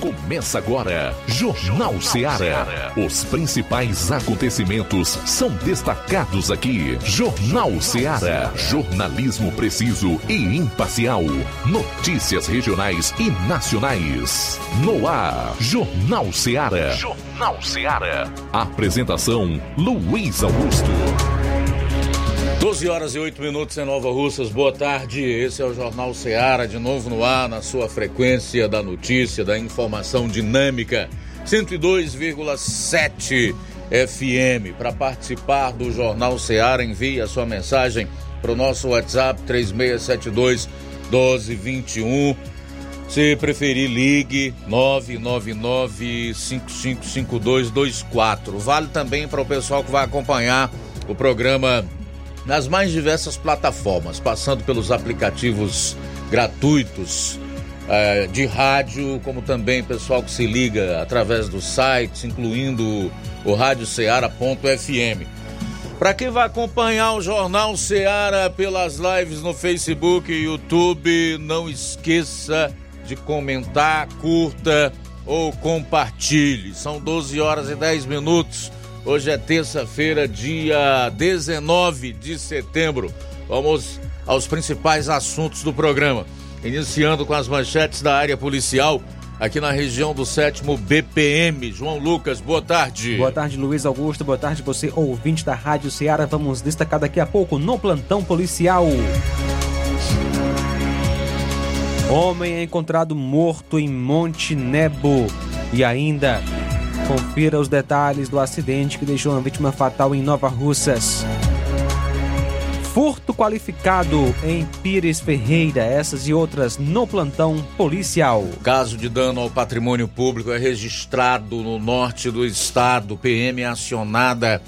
Começa agora, Jornal, Jornal. Seara. Os principais acontecimentos são destacados aqui. Jornal Seara. Jornalismo preciso e imparcial. Notícias regionais e nacionais. No ar, Jornal Seara. Jornal Seara. Apresentação: Luiz Augusto. 12 horas e 8 minutos em Nova Russas. Boa tarde. Esse é o Jornal Ceará, de novo no ar, na sua frequência da notícia, da informação dinâmica. 102,7 FM. Para participar do Jornal Ceará, envie a sua mensagem para o nosso WhatsApp 3672 1221. Se preferir, ligue 999 555224. Vale também para o pessoal que vai acompanhar o programa nas mais diversas plataformas, passando pelos aplicativos gratuitos eh, de rádio, como também pessoal que se liga através dos sites, incluindo o radioceara.fm. Para quem vai acompanhar o Jornal Ceará pelas lives no Facebook e YouTube, não esqueça de comentar, curta ou compartilhe. São 12 horas e 10 minutos. Hoje é terça-feira, dia 19 de setembro. Vamos aos principais assuntos do programa. Iniciando com as manchetes da área policial aqui na região do sétimo BPM. João Lucas, boa tarde. Boa tarde, Luiz Augusto. Boa tarde, você ouvinte da Rádio Ceará. Vamos destacar daqui a pouco no plantão policial. Homem é encontrado morto em Monte Nebo. E ainda, Confira os detalhes do acidente que deixou uma vítima fatal em Nova Russas. Furto qualificado em Pires Ferreira, essas e outras no plantão policial. Caso de dano ao patrimônio público é registrado no norte do estado. PM é acionada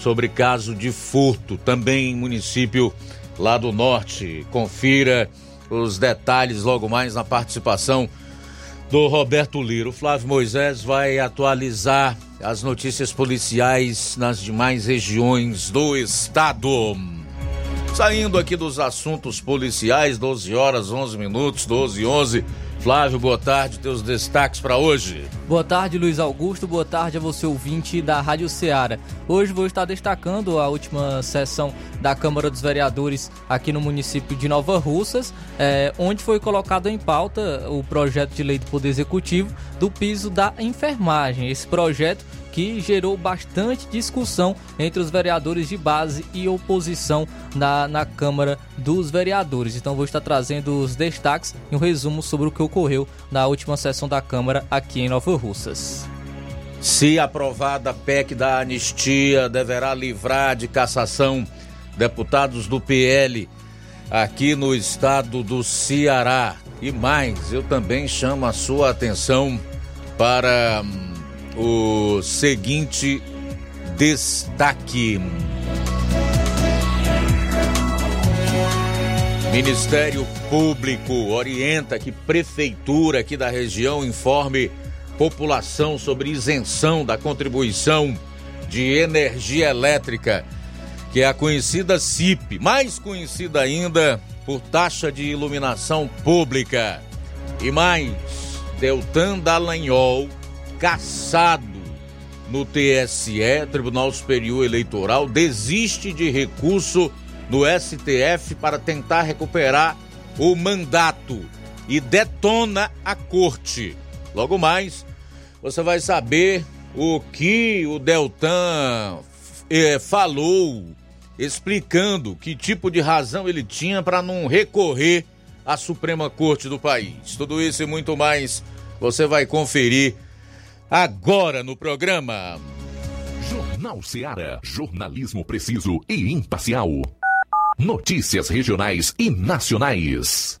sobre caso de furto, também em município lá do norte. Confira os detalhes logo mais na participação do Roberto Liro. Flávio Moisés vai atualizar as notícias policiais nas demais regiões do estado. Saindo aqui dos assuntos policiais, 12 horas 11 minutos, 12 e 11. Flávio, boa tarde, teus destaques para hoje. Boa tarde, Luiz Augusto, boa tarde a você ouvinte da Rádio Ceará. Hoje vou estar destacando a última sessão da Câmara dos Vereadores aqui no município de Nova Russas, é, onde foi colocado em pauta o projeto de lei do Poder Executivo do piso da enfermagem. Esse projeto que gerou bastante discussão entre os vereadores de base e oposição na, na Câmara dos Vereadores. Então vou estar trazendo os destaques e um resumo sobre o que ocorreu na última sessão da Câmara aqui em Nova Russas. Se aprovada a PEC da anistia, deverá livrar de cassação deputados do PL aqui no estado do Ceará. E mais, eu também chamo a sua atenção para hum, o seguinte destaque. Ministério Público orienta que prefeitura aqui da região informe população sobre isenção da contribuição de energia elétrica, que é a conhecida CIP, mais conhecida ainda por taxa de iluminação pública. E mais, Deltan Dallagnol cassado no TSE, Tribunal Superior Eleitoral, desiste de recurso no STF para tentar recuperar o mandato e detona a corte. Logo mais, você vai saber o que o Deltan eh, falou, explicando que tipo de razão ele tinha para não recorrer à Suprema Corte do país. Tudo isso e muito mais você vai conferir agora no programa. Jornal Seara. Jornalismo preciso e imparcial. Notícias regionais e nacionais.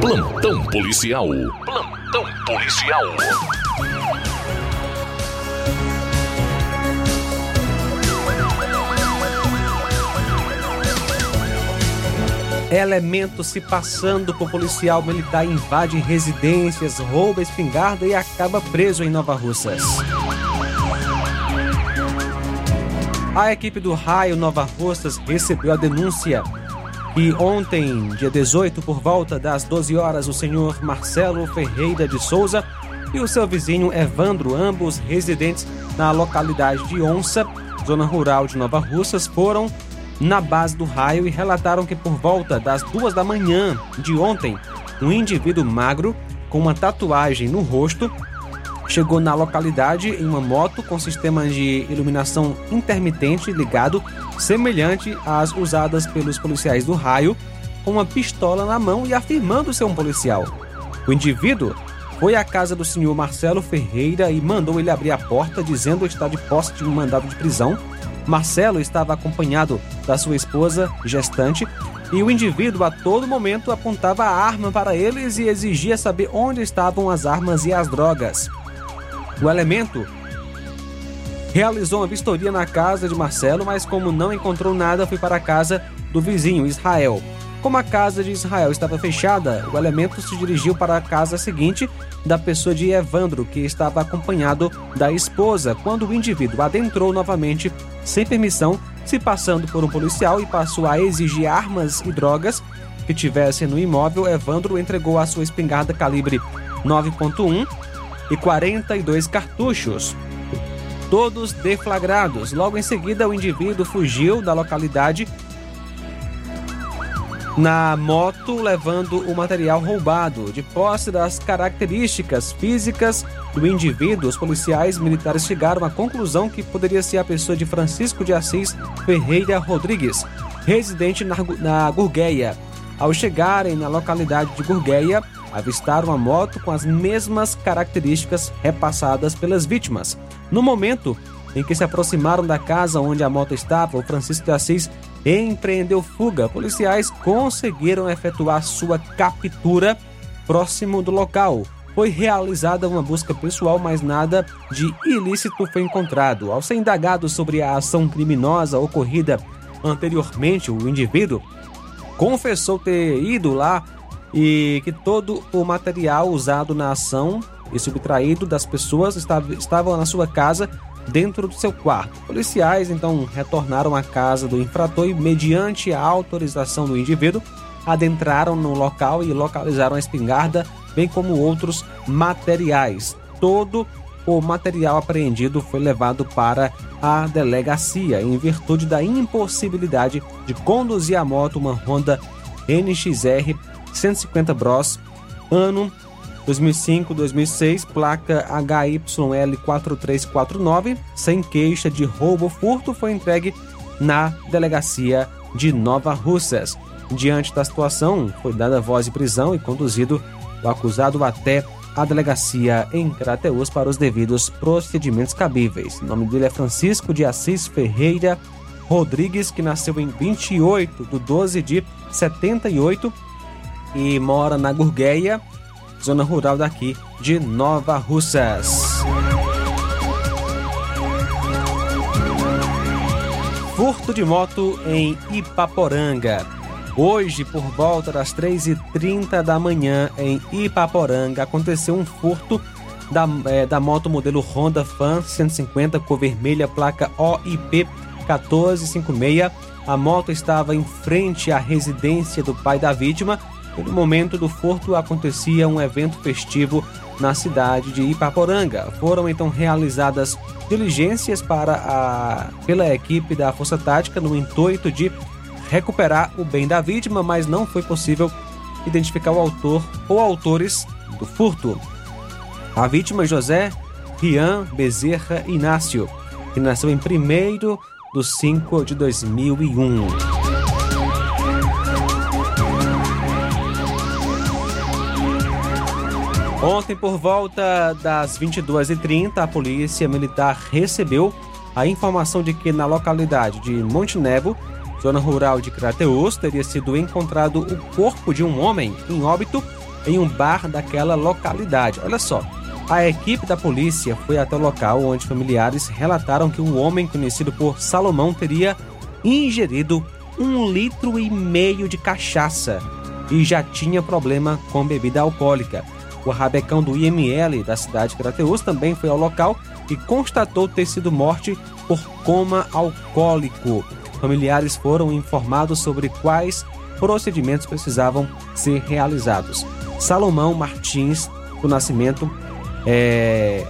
Plantão policial. Plantão policial. Elemento se passando por policial militar invade residências, rouba espingarda e acaba preso em Nova Russas. A equipe do Raio Nova Russas recebeu a denúncia que ontem, dia 18, por volta das 12 horas, o senhor Marcelo Ferreira de Souza e o seu vizinho Evandro, ambos residentes na localidade de Onça, zona rural de Nova Russas, foram na base do raio e relataram que por volta das duas da manhã de ontem, um indivíduo magro com uma tatuagem no rosto chegou na localidade em uma moto com sistema de iluminação intermitente ligado, semelhante às usadas pelos policiais do raio, com uma pistola na mão e afirmando ser um policial. O indivíduo foi à casa do senhor Marcelo Ferreira e mandou ele abrir a porta, dizendo estar de posse de um mandado de prisão Marcelo estava acompanhado da sua esposa gestante e o indivíduo a todo momento apontava a arma para eles e exigia saber onde estavam as armas e as drogas. O elemento realizou uma vistoria na casa de Marcelo, mas como não encontrou nada, foi para a casa do vizinho Israel. Como a casa de Israel estava fechada, o elemento se dirigiu para a casa seguinte da pessoa de Evandro, que estava acompanhado da esposa, quando o indivíduo adentrou novamente sem permissão, se passando por um policial e passou a exigir armas e drogas que tivessem no imóvel. Evandro entregou a sua espingarda calibre 9.1 e 42 cartuchos, todos deflagrados. Logo em seguida, o indivíduo fugiu da localidade na moto levando o material roubado. De posse das características físicas do indivíduo, os policiais militares chegaram à conclusão que poderia ser a pessoa de Francisco de Assis Ferreira Rodrigues, residente na, na Gurgueia. Ao chegarem na localidade de Gurgueia, avistaram a moto com as mesmas características repassadas pelas vítimas. No momento em que se aproximaram da casa onde a moto estava, o Francisco de Assis empreendeu fuga. Policiais conseguiram efetuar sua captura próximo do local. Foi realizada uma busca pessoal, mas nada de ilícito foi encontrado. Ao ser indagado sobre a ação criminosa ocorrida anteriormente, o indivíduo confessou ter ido lá e que todo o material usado na ação e subtraído das pessoas estava, estavam na sua casa dentro do seu quarto. Policiais então retornaram à casa do infrator e, mediante a autorização do indivíduo, adentraram no local e localizaram a espingarda, bem como outros materiais. Todo o material apreendido foi levado para a delegacia em virtude da impossibilidade de conduzir a moto uma Honda NXR 150 Bros, ano 2005-2006, placa HYL4349, sem queixa de roubo ou furto, foi entregue na delegacia de Nova Russas. Diante da situação, foi dada voz de prisão e conduzido o acusado até a delegacia em Crateus para os devidos procedimentos cabíveis. O nome dele é Francisco de Assis Ferreira Rodrigues, que nasceu em 28 de 12 de 78 e mora na Gurgueia, zona rural daqui de Nova Russas. Furto de moto em Ipaporanga. Hoje, por volta das 3h30 da manhã, em Ipaporanga, aconteceu um furto da, é, da moto modelo Honda Fan 150 cor vermelha, placa OIP 1456. A moto estava em frente à residência do pai da vítima e no momento do furto acontecia um evento festivo na cidade de Ipaporanga. Foram então realizadas diligências para a, pela equipe da Força Tática no intuito de recuperar o bem da vítima, mas não foi possível identificar o autor ou autores do furto. A vítima José Rian Bezerra Inácio, que nasceu em 1 de 5 de 2001. Ontem, por volta das 22h30, a Polícia Militar recebeu a informação de que na localidade de Montenevo, zona rural de Crateus, teria sido encontrado o corpo de um homem em óbito em um bar daquela localidade. Olha só, a equipe da polícia foi até o local onde familiares relataram que um homem conhecido por Salomão teria ingerido um litro e meio de cachaça e já tinha problema com bebida alcoólica. O rabecão do IML da cidade de Crateus também foi ao local e constatou ter sido morte por coma alcoólico. Familiares foram informados sobre quais procedimentos precisavam ser realizados. Salomão Martins do Nascimento é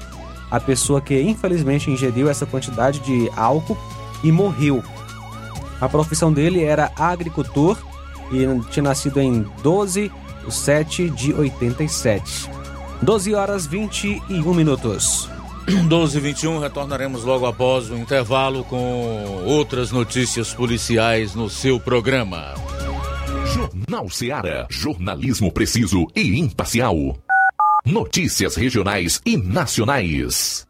a pessoa que infelizmente ingeriu essa quantidade de álcool e morreu. A profissão dele era agricultor e tinha nascido em 12 7 de 87. 12 horas 21 minutos. 12 e 21 retornaremos logo após o intervalo com outras notícias policiais no seu programa. Jornal Seara. Jornalismo preciso e imparcial. Notícias regionais e nacionais.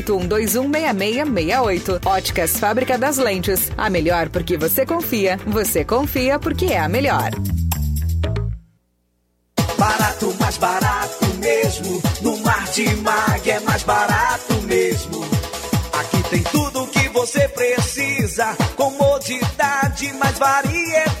6668. Óticas Fábrica das Lentes. A melhor porque você confia. Você confia porque é a melhor. Barato, mais barato mesmo. No Martimag é mais barato mesmo. Aqui tem tudo o que você precisa. Comodidade, mais variedade.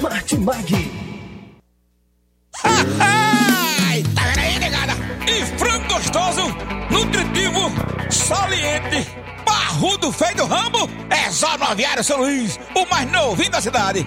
Martimag. Ai, tá vendo aí, negada? E frango gostoso, nutritivo, saliente, barrudo, feio do rambo, é só no Aviário São Luís, o mais novinho da cidade.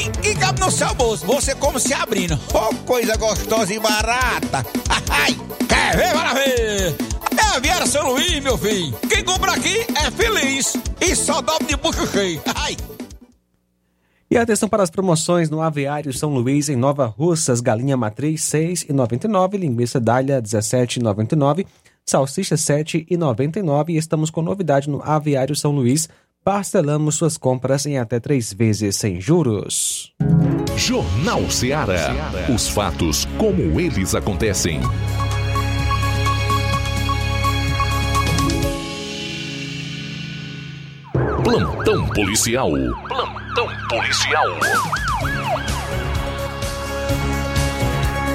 que cabe no seu bolso. Você como se abrindo. Oh, coisa gostosa e barata. Ai, quer ver, para ver. É Aviário São Luís, meu filho. Quem compra aqui é feliz. E só dobra de bucho cheio. Ai. E atenção para as promoções no Aviário São Luís, em Nova Russas, galinha matriz R$ 6,99, linguiça dália R$ 17,99, salsicha R$ 7,99 e estamos com novidade no Aviário São Luís, parcelamos suas compras em até três vezes sem juros. Jornal Ceará. Os fatos como eles acontecem. Plantão policial. Plantão policial.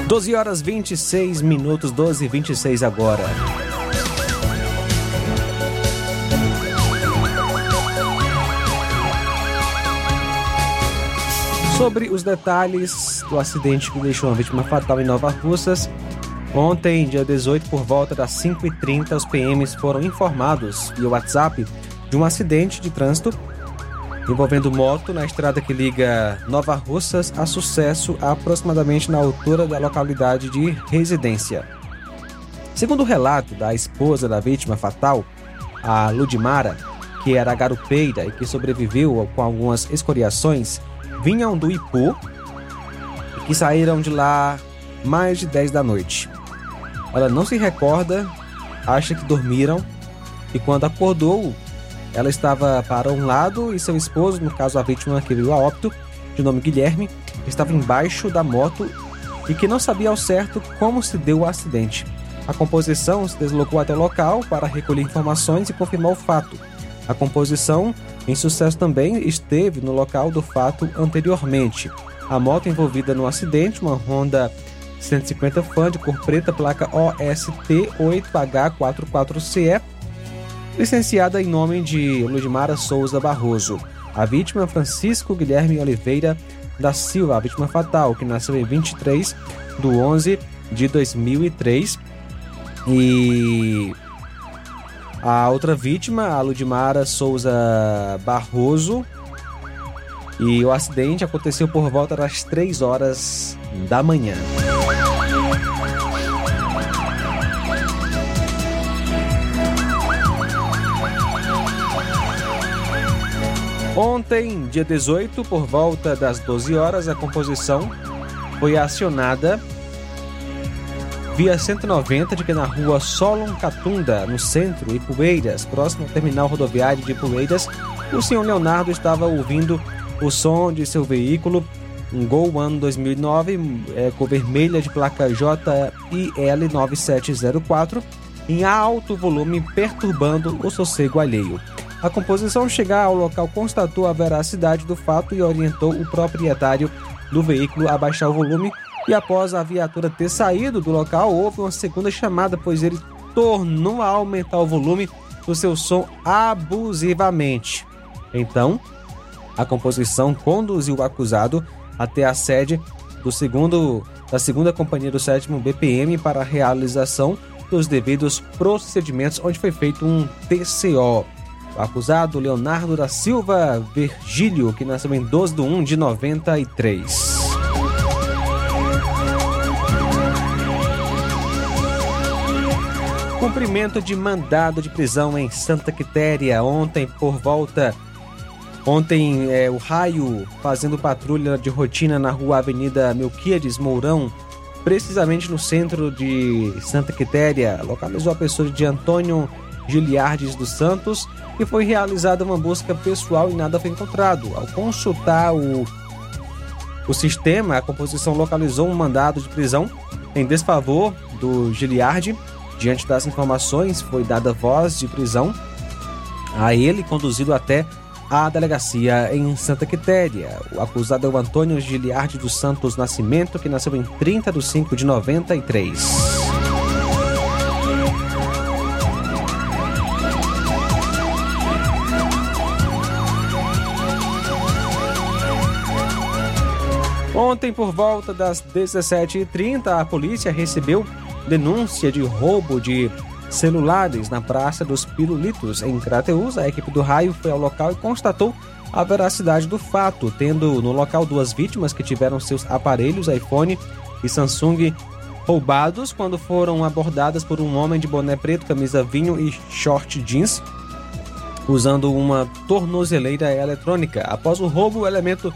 12 horas 26 minutos, 12 e 26 agora. Sobre os detalhes do acidente que deixou uma vítima fatal em Nova Russas, ontem, dia 18, por volta das 5h30, os PMs foram informados via WhatsApp de um acidente de trânsito envolvendo moto na estrada que liga Nova Russas a Sucesso, aproximadamente na altura da localidade de residência. Segundo o relato da esposa da vítima fatal, a Ludmara, que era garupeira e que sobreviveu com algumas escoriações, vinham do Ipu e que saíram de lá mais de 10 da noite. Ela não se recorda, acha que dormiram e quando acordou, ela estava para um lado e seu esposo, no caso a vítima que veio a óbito, de nome Guilherme, estava embaixo da moto e que não sabia ao certo como se deu o acidente. A composição se deslocou até o local para recolher informações e confirmar o fato. A composição, em sucesso também, esteve no local do fato anteriormente. A moto envolvida no acidente, uma Honda 150 Fan de cor preta, placa OST 8H44CE, licenciada em nome de Ludmara Souza Barroso. A vítima Francisco Guilherme Oliveira da Silva, a vítima fatal, que nasceu em 23 de 11 de 2003. E a outra vítima, a Ludmara Souza Barroso. E o acidente aconteceu por volta das 3 horas da manhã. Ontem, dia 18, por volta das 12 horas, a composição foi acionada via 190 de que na rua Solon Catunda, no centro, Poeiras, próximo ao terminal rodoviário de Poeiras, o senhor Leonardo estava ouvindo o som de seu veículo, um Gol ano 2009, é, cor vermelha de placa JIL 9704, em alto volume, perturbando o sossego alheio. A composição, chegar ao local, constatou a veracidade do fato e orientou o proprietário do veículo a baixar o volume. E após a viatura ter saído do local, houve uma segunda chamada, pois ele tornou a aumentar o volume do seu som abusivamente. Então, a composição conduziu o acusado até a sede do segundo, da segunda companhia do sétimo BPM para a realização dos devidos procedimentos, onde foi feito um TCO. O acusado Leonardo da Silva Virgílio, que nasceu em 12 de 1 de 93. Cumprimento de mandado de prisão em Santa Quitéria ontem por volta Ontem, é, o raio fazendo patrulha de rotina na rua Avenida Melquiades Mourão, precisamente no centro de Santa Quitéria, localizou a pessoa de Antônio Giliardes dos Santos e foi realizada uma busca pessoal e nada foi encontrado. Ao consultar o, o sistema, a composição localizou um mandado de prisão em desfavor do Giliardi. Diante das informações, foi dada voz de prisão a ele, conduzido até à delegacia em Santa Quitéria. O acusado é o Antônio Giliardi dos Santos Nascimento, que nasceu em 30 de 5 de 93. Ontem, por volta das 17h30, a polícia recebeu denúncia de roubo de celulares na Praça dos Pirulitos, em Crateus. A equipe do raio foi ao local e constatou a veracidade do fato, tendo no local duas vítimas que tiveram seus aparelhos iPhone e Samsung roubados quando foram abordadas por um homem de boné preto, camisa vinho e short jeans, usando uma tornozeleira eletrônica. Após o roubo, o elemento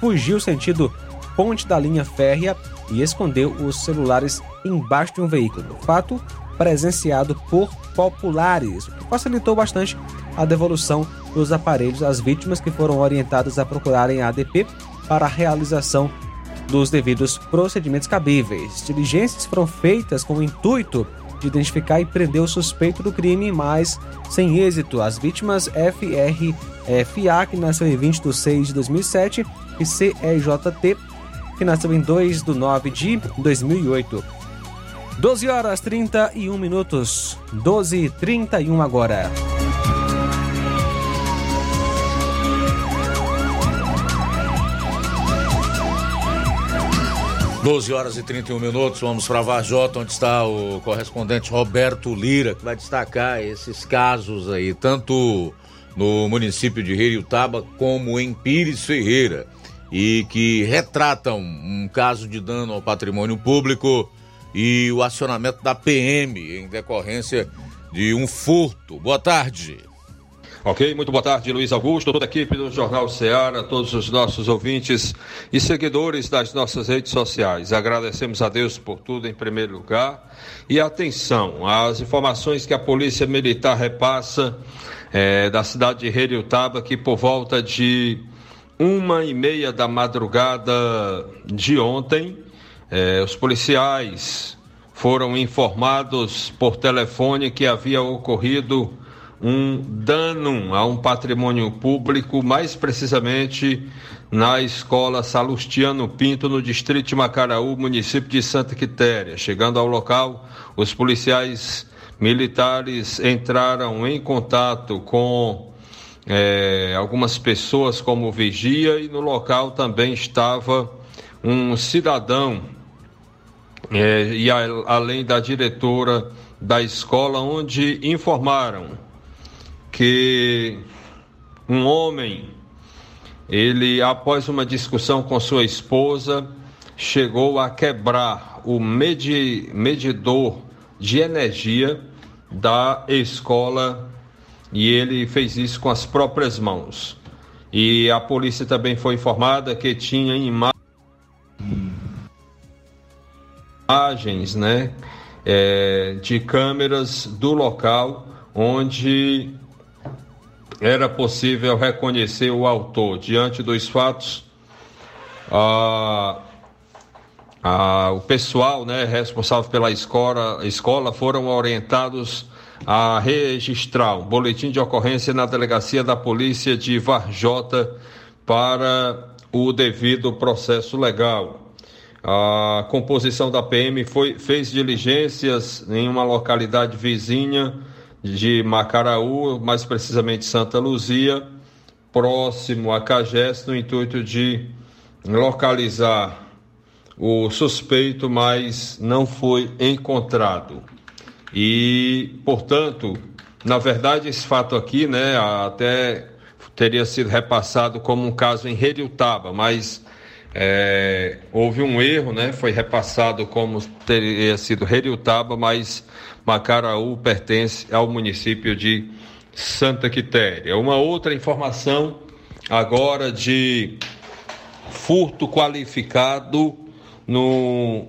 fugiu sentido ponte da linha férrea e escondeu os celulares embaixo de um veículo. Fato presenciado por populares, o que facilitou bastante a devolução dos aparelhos às vítimas que foram orientadas a procurarem a ADP para a realização dos devidos procedimentos cabíveis. Diligências foram feitas com o intuito de identificar e prender o suspeito do crime, mas sem êxito. As vítimas FRFA, que nasceu em 20 de 6 de 2007, e CEJT, que nasceu em 2 de 9 de 2008. 12 horas 31 minutos. 12 e 31 agora. Doze horas e 31 minutos, vamos para Varjota, onde está o correspondente Roberto Lira, que vai destacar esses casos aí, tanto no município de Taba como em Pires Ferreira, e que retratam um caso de dano ao patrimônio público e o acionamento da PM em decorrência de um furto. Boa tarde. Ok, muito boa tarde, Luiz Augusto, toda a equipe do Jornal Ceará, todos os nossos ouvintes e seguidores das nossas redes sociais. Agradecemos a Deus por tudo em primeiro lugar. E atenção, as informações que a Polícia Militar repassa é, da cidade de Heriutaba, que por volta de uma e meia da madrugada de ontem, eh, os policiais foram informados por telefone que havia ocorrido um dano a um patrimônio público, mais precisamente na escola Salustiano Pinto, no distrito de Macaraú, município de Santa Quitéria. Chegando ao local, os policiais militares entraram em contato com é, algumas pessoas como vigia e no local também estava um cidadão. É, e a, além da diretora da escola, onde informaram que um homem, ele após uma discussão com sua esposa, chegou a quebrar o medi, medidor de energia da escola e ele fez isso com as próprias mãos. E a polícia também foi informada que tinha ima- imagens, né, é, de câmeras do local onde era possível reconhecer o autor. Diante dos fatos, a, a, o pessoal né, responsável pela escola, escola foram orientados a registrar um boletim de ocorrência na delegacia da polícia de Varjota para o devido processo legal. A composição da PM foi, fez diligências em uma localidade vizinha de Macaraú, mais precisamente Santa Luzia, próximo a Cagés, no intuito de localizar o suspeito, mas não foi encontrado. E, portanto, na verdade, esse fato aqui, né, até teria sido repassado como um caso em Heriutaba, mas é, houve um erro, né? Foi repassado como teria sido Heriutaba, mas Macaraú pertence ao município de Santa Quitéria. Uma outra informação agora de furto qualificado no,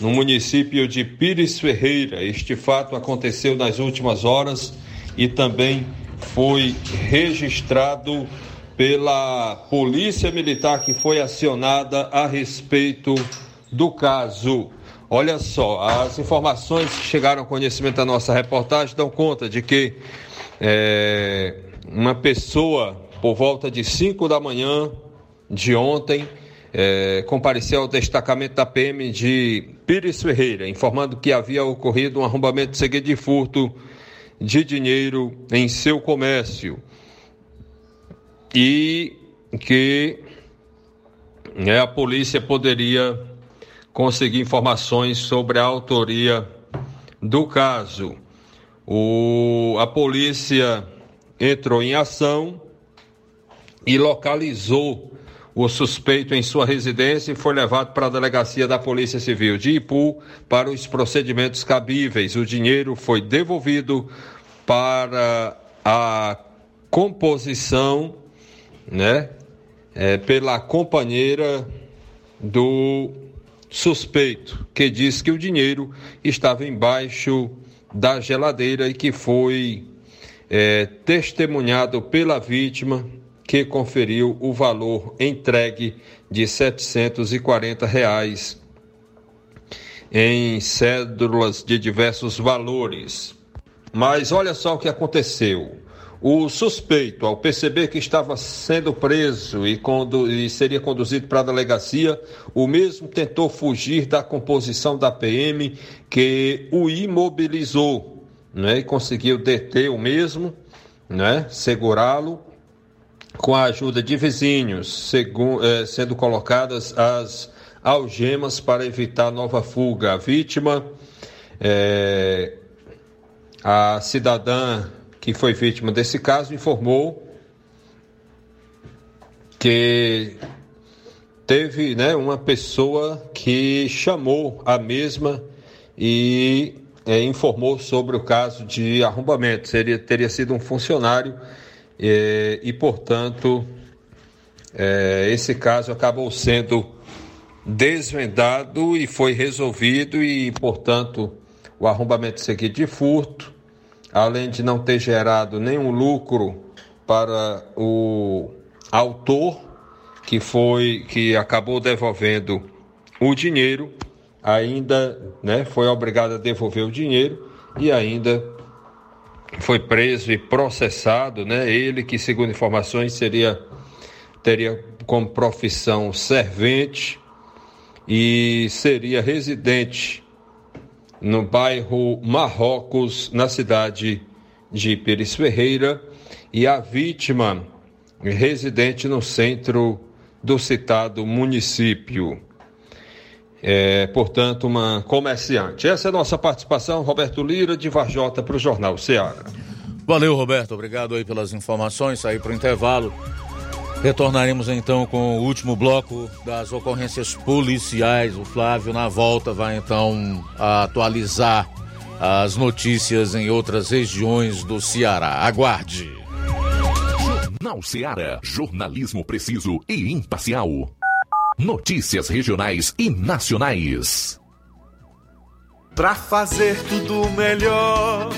no município de Pires Ferreira. Este fato aconteceu nas últimas horas e também foi registrado pela Polícia Militar que foi acionada a respeito do caso. Olha só, as informações que chegaram ao conhecimento da nossa reportagem dão conta de que é, uma pessoa, por volta de 5 da manhã de ontem, é, compareceu ao destacamento da PM de Pires Ferreira, informando que havia ocorrido um arrombamento seguido de furto de dinheiro em seu comércio e que né, a polícia poderia conseguir informações sobre a autoria do caso. O, a polícia entrou em ação e localizou o suspeito em sua residência e foi levado para a delegacia da Polícia Civil de Ipu para os procedimentos cabíveis. O dinheiro foi devolvido para a composição, né, é, pela companheira do suspeito, que diz que o dinheiro estava embaixo da geladeira e que foi é, testemunhado pela vítima que conferiu o valor entregue de 740 reais em cédulas de diversos valores. Mas olha só o que aconteceu. O suspeito, ao perceber que estava sendo preso e, condu e seria conduzido para a delegacia, o mesmo tentou fugir da composição da PM que o imobilizou né, e conseguiu deter o mesmo, né, segurá-lo com a ajuda de vizinhos, eh, sendo colocadas as algemas para evitar nova fuga. A vítima, eh, a cidadã que foi vítima desse caso, informou que teve né, uma pessoa que chamou a mesma e é, informou sobre o caso de arrombamento. Seria, teria sido um funcionário é, e, portanto, é, esse caso acabou sendo desvendado e foi resolvido e, portanto, o arrombamento seguido de furto, além de não ter gerado nenhum lucro para o autor que foi que acabou devolvendo o dinheiro, ainda né, foi obrigado a devolver o dinheiro e ainda foi preso e processado, né? Ele que, segundo informações, seria teria como profissão servente e seria residente no bairro Marrocos, na cidade de Pires Ferreira, e a vítima residente no centro do citado município. É, portanto, uma comerciante. Essa é a nossa participação, Roberto Lira, de Varjota, para o Jornal Ceará. Valeu, Roberto. Obrigado aí pelas informações. Saí para o intervalo. Retornaremos então com o último bloco das ocorrências policiais. O Flávio, na volta, vai então atualizar as notícias em outras regiões do Ceará. Aguarde. Jornal Seara. Jornalismo preciso e imparcial. Notícias regionais e nacionais. Pra fazer tudo melhor,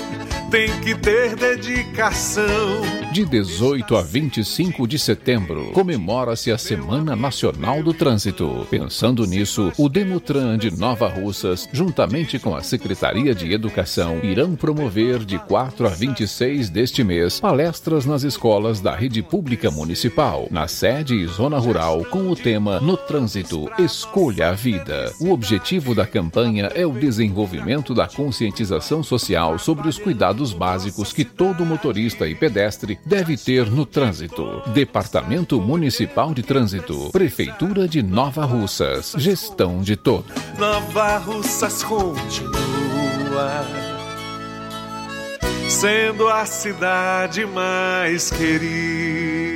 tem que ter dedicação. De 18 a 25 de setembro, comemora-se a Semana Nacional do Trânsito. Pensando nisso, o Demutran de Nova Russas, juntamente com a Secretaria de Educação, irão promover de 4 a 26 deste mês palestras nas escolas da rede pública municipal, na sede e zona rural, com o tema No Trânsito, Escolha a Vida. O objetivo da campanha é o desenvolvimento da conscientização social sobre os cuidados básicos que todo motorista e pedestre deve ter no trânsito. Departamento Municipal de Trânsito, Prefeitura de Nova Russas, gestão de todos. Nova Russas continua sendo a cidade mais querida.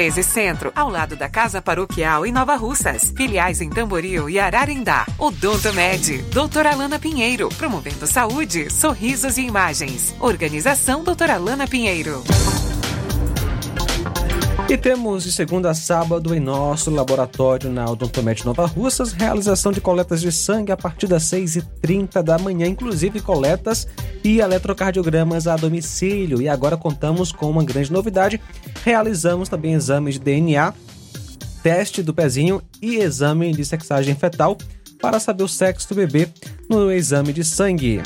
1213 Centro, ao lado da Casa Paroquial em Nova Russas. Filiais em Tamboril e Ararindá. Odonto Med, doutora Alana Pinheiro, promovendo saúde, sorrisos e imagens. Organização doutora Alana Pinheiro. E temos de segunda a sábado em nosso laboratório na Odontomed Nova Russas, realização de coletas de sangue a partir das 6h30 da manhã, inclusive coletas e eletrocardiogramas a domicílio. E agora contamos com uma grande novidade: realizamos também exames de DNA, teste do pezinho e exame de sexagem fetal para saber o sexo do bebê no exame de sangue.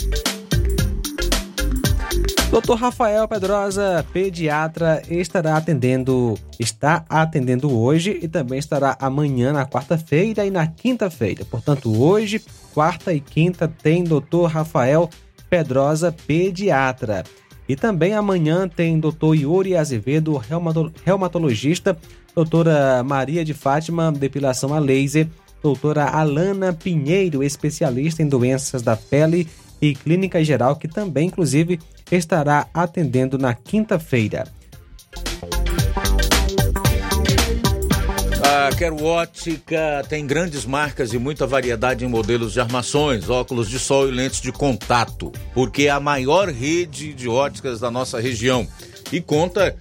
Dr. Rafael Pedrosa, pediatra, estará atendendo, está atendendo hoje e também estará amanhã na quarta-feira e na quinta-feira. Portanto, hoje, quarta e quinta tem Dr. Rafael Pedrosa, pediatra. E também amanhã tem Dr. Yuri Azevedo, reumatologista, doutora Maria de Fátima, depilação a laser, doutora Alana Pinheiro, especialista em doenças da pele e clínica geral, que também, inclusive, estará atendendo na quinta-feira. A Quero Ótica tem grandes marcas e muita variedade em modelos de armações, óculos de sol e lentes de contato, porque é a maior rede de óticas da nossa região e conta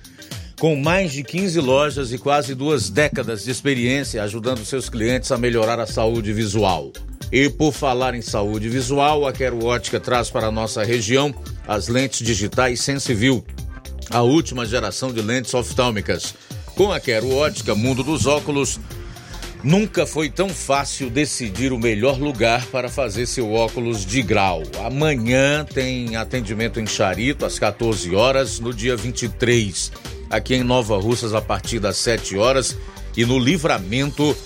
com mais de 15 lojas e quase duas décadas de experiência ajudando seus clientes a melhorar a saúde visual. E por falar em saúde visual, a Quero Ótica traz para a nossa região as lentes digitais Sensivil, a última geração de lentes oftálmicas. Com a Quero Ótica Mundo dos Óculos, nunca foi tão fácil decidir o melhor lugar para fazer seu óculos de grau. Amanhã tem atendimento em Charito às 14 horas, no dia 23, aqui em Nova Russas a partir das 7 horas e no Livramento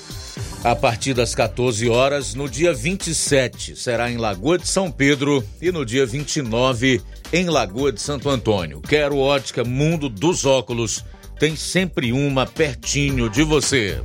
a partir das 14 horas. No dia 27 será em Lagoa de São Pedro e no dia 29 em Lagoa de Santo Antônio. Quero ótica Mundo dos Óculos. Tem sempre uma pertinho de você.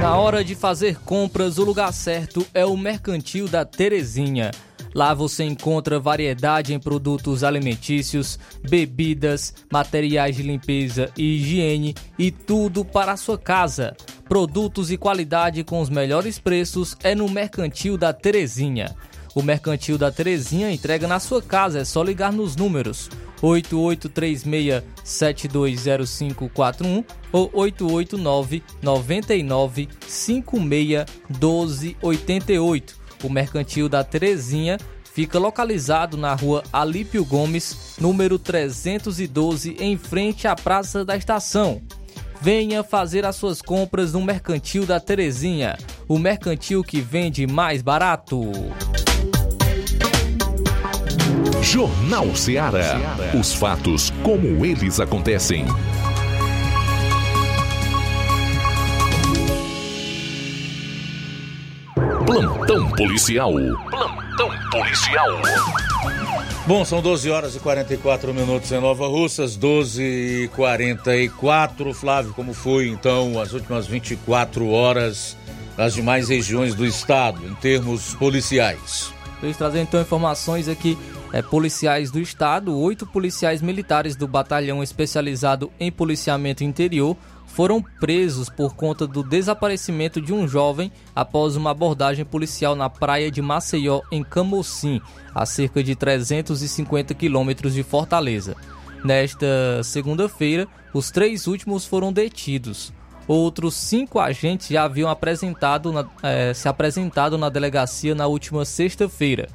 Na hora de fazer compras, o lugar certo é o Mercantil da Terezinha. Lá você encontra variedade em produtos alimentícios, bebidas, materiais de limpeza e higiene e tudo para a sua casa. Produtos e qualidade com os melhores preços é no Mercantil da Terezinha. O Mercantil da Terezinha entrega na sua casa, é só ligar nos números 8836-720541 ou 889-9956-1288. O Mercantil da Terezinha fica localizado na rua Alípio Gomes, número 312, em frente à Praça da Estação. Venha fazer as suas compras no Mercantil da Terezinha, o mercantil que vende mais barato. Jornal Ceará. Os fatos como eles acontecem. Plantão policial. Plantão policial. Bom, são 12 horas e 44 minutos em Nova Russas, 12 e 44. Flávio, como foi então as últimas 24 horas nas demais regiões do estado, em termos policiais? Eles trazem então informações aqui é, policiais do estado, oito policiais militares do batalhão especializado em policiamento interior foram presos por conta do desaparecimento de um jovem após uma abordagem policial na praia de Maceió, em Camocim, a cerca de 350 quilômetros de Fortaleza. Nesta segunda-feira, os três últimos foram detidos. Outros cinco agentes já haviam apresentado na, eh, se apresentado na delegacia na última sexta-feira.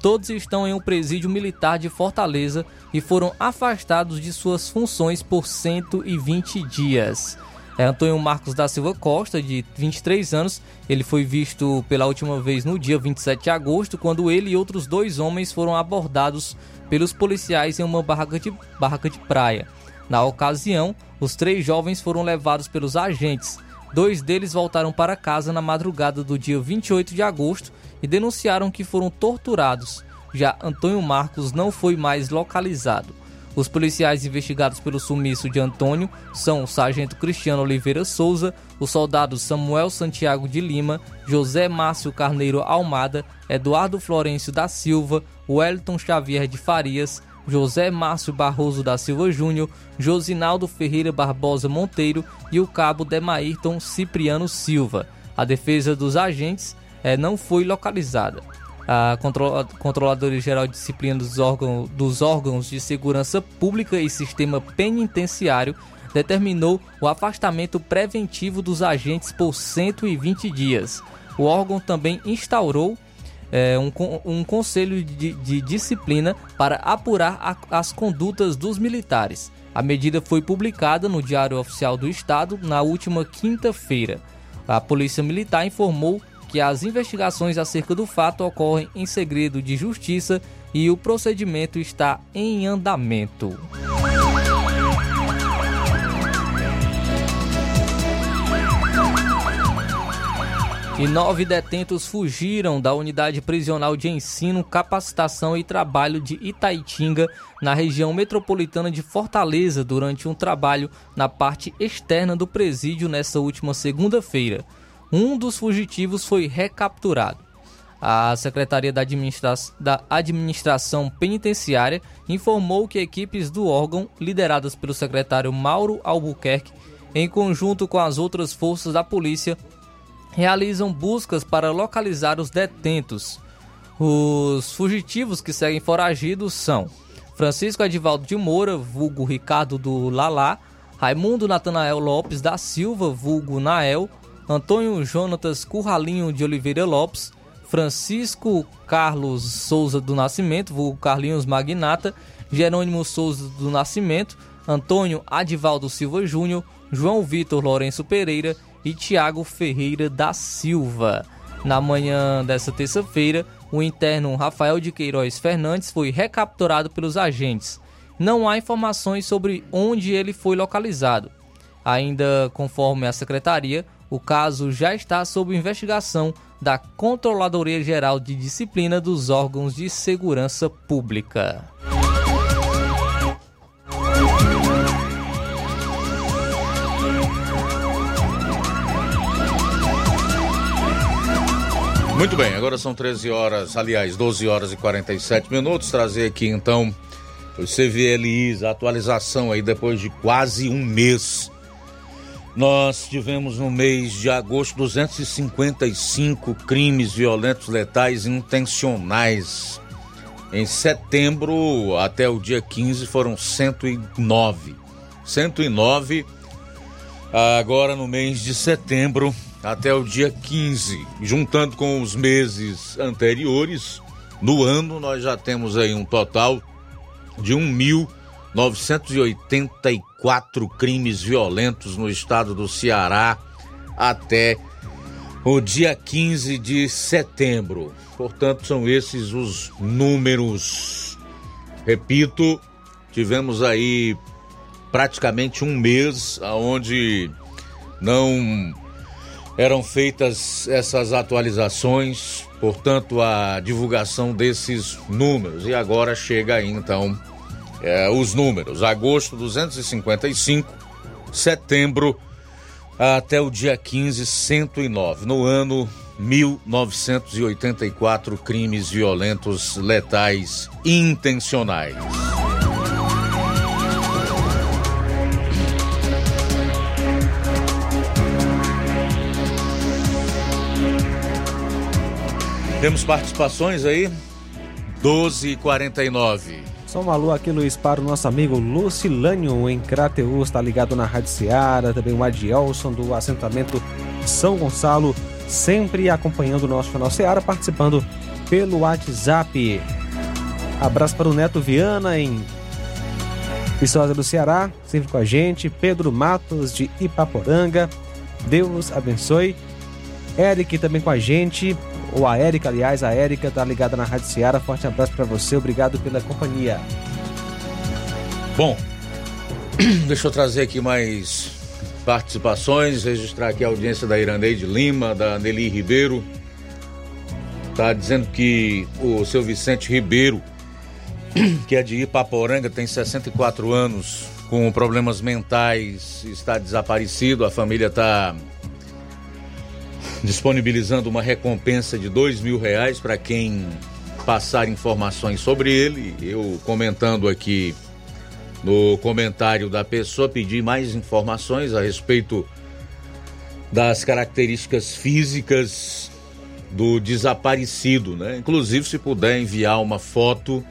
Todos estão em um presídio militar de Fortaleza e foram afastados de suas funções por 120 dias. É Antônio Marcos da Silva Costa, de 23 anos. Ele foi visto pela última vez no dia 27 de agosto, quando ele e outros dois homens foram abordados pelos policiais em uma barraca de, barraca de praia. Na ocasião, os três jovens foram levados pelos agentes. Dois deles voltaram para casa na madrugada do dia 28 de agosto e denunciaram que foram torturados. Já Antônio Marcos não foi mais localizado. Os policiais investigados pelo sumiço de Antônio são o sargento Cristiano Oliveira Souza, o soldado Samuel Santiago de Lima, José Márcio Carneiro Almada, Eduardo Florencio da Silva, Wellington Xavier de Farias, José Márcio Barroso da Silva Júnior, Josinaldo Ferreira Barbosa Monteiro e o cabo Demairton Cipriano Silva. A defesa dos agentes eh, não foi localizada a Controladora Geral de Disciplina dos órgãos, dos órgãos de Segurança Pública e Sistema Penitenciário determinou o afastamento preventivo dos agentes por 120 dias. O órgão também instaurou é, um, um, conselho de, de, disciplina para apurar a, as condutas dos militares. A medida foi publicada no Diário Oficial do Estado na última quinta-feira. A Polícia Militar informou que as investigações acerca do fato ocorrem em segredo de justiça e o procedimento está em andamento. E nove detentos fugiram da unidade prisional de ensino, capacitação e trabalho de Itaitinga, na região metropolitana de Fortaleza, durante um trabalho na parte externa do presídio nesta última segunda-feira um dos fugitivos foi recapturado. A Secretaria da, Administra da, Administração Penitenciária informou que equipes do órgão, lideradas pelo secretário Mauro Albuquerque, em conjunto com as outras forças da polícia, realizam buscas para localizar os detentos. Os fugitivos que seguem foragidos são Francisco Edivaldo de Moura, vulgo Ricardo do Lalá, Raimundo Natanael Lopes da Silva, vulgo Nael, Antônio Jonatas Curralinho de Oliveira Lopes, Francisco Carlos Souza do Nascimento, vulgo Carlinhos Magnata, Jerônimo Souza do Nascimento, Antônio Adivaldo Silva Júnior, João Vitor Lourenço Pereira e Tiago Ferreira da Silva. Na manhã dessa terça-feira, o interno Rafael de Queiroz Fernandes foi recapturado pelos agentes. Não há informações sobre onde ele foi localizado. Ainda conforme a secretaria, o caso já está sob investigação da Controladoria Geral de Disciplina dos órgãos de segurança pública. Muito bem, agora são 13 horas, aliás, 12 horas e 47 minutos. Trazer aqui então o CVLIs, a atualização aí depois de quase um mês nós tivemos no mês de agosto 255 crimes violentos letais intencionais. Em setembro até o dia 15 foram 109. 109 agora no mês de setembro até o dia 15, juntando com os meses anteriores, no ano nós já temos aí um total de 1 mil 984 crimes violentos no estado do Ceará até o dia 15 de setembro. Portanto, são esses os números. Repito, tivemos aí praticamente um mês onde não eram feitas essas atualizações, portanto, a divulgação desses números. E agora chega aí, então, é, os números. Agosto, 255, setembro, até o dia 15, 109. No ano, 1984 crimes violentos letais intencionais. Temos participações aí? 12h49. Só uma alô aqui, Luiz, para o nosso amigo Lucilânio em Crateus, está ligado na Rádio Seara, também o Adielson do assentamento São Gonçalo, sempre acompanhando o nosso canal Seara, participando pelo WhatsApp. Abraço para o Neto Viana em Viçosa do Ceará, sempre com a gente. Pedro Matos de Ipaporanga, Deus abençoe. Eric também com a gente ou a Érica, aliás, a Érica tá ligada na Rádio Ceará. Forte abraço para você, obrigado pela companhia. Bom, deixa eu trazer aqui mais participações, registrar aqui a audiência da Iraneide Lima, da Nelly Ribeiro. Tá dizendo que o seu Vicente Ribeiro, que é de Ipaporanga, tem 64 anos, com problemas mentais, está desaparecido. A família está disponibilizando uma recompensa de dois mil reais para quem passar informações sobre ele. Eu comentando aqui no comentário da pessoa, pedi mais informações a respeito das características físicas do desaparecido, né? Inclusive, se puder enviar uma foto,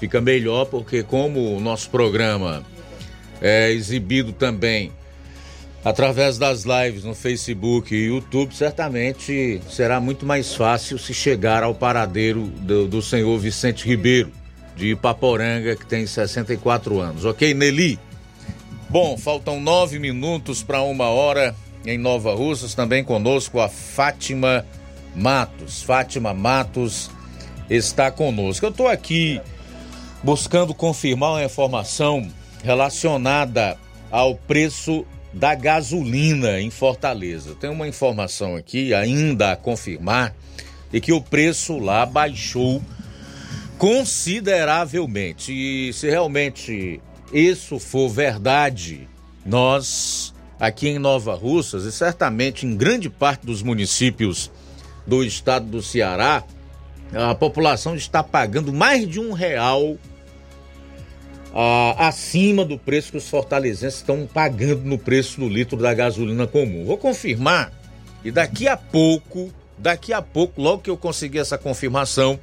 fica melhor, porque como o nosso programa é exibido também através das lives no Facebook e YouTube, certamente será muito mais fácil se chegar ao paradeiro do, do senhor Vicente Ribeiro, de Ipaporanga, que tem 64 anos. Ok, Nelly? Bom, faltam nove minutos para uma hora em Nova Russas, também conosco a Fátima Matos. Fátima Matos está conosco. Eu estou aqui buscando confirmar uma informação relacionada ao preço da gasolina em Fortaleza. Tem uma informação aqui ainda a confirmar e que o preço lá baixou consideravelmente. E se realmente isso for verdade, nós aqui em Nova Russas e certamente em grande parte dos municípios do estado do Ceará, a população está pagando mais de um real ah, acima do preço que os fortalezenses estão pagando no preço do litro da gasolina comum. Vou confirmar e daqui a pouco, daqui a pouco, logo que eu conseguir essa confirmação,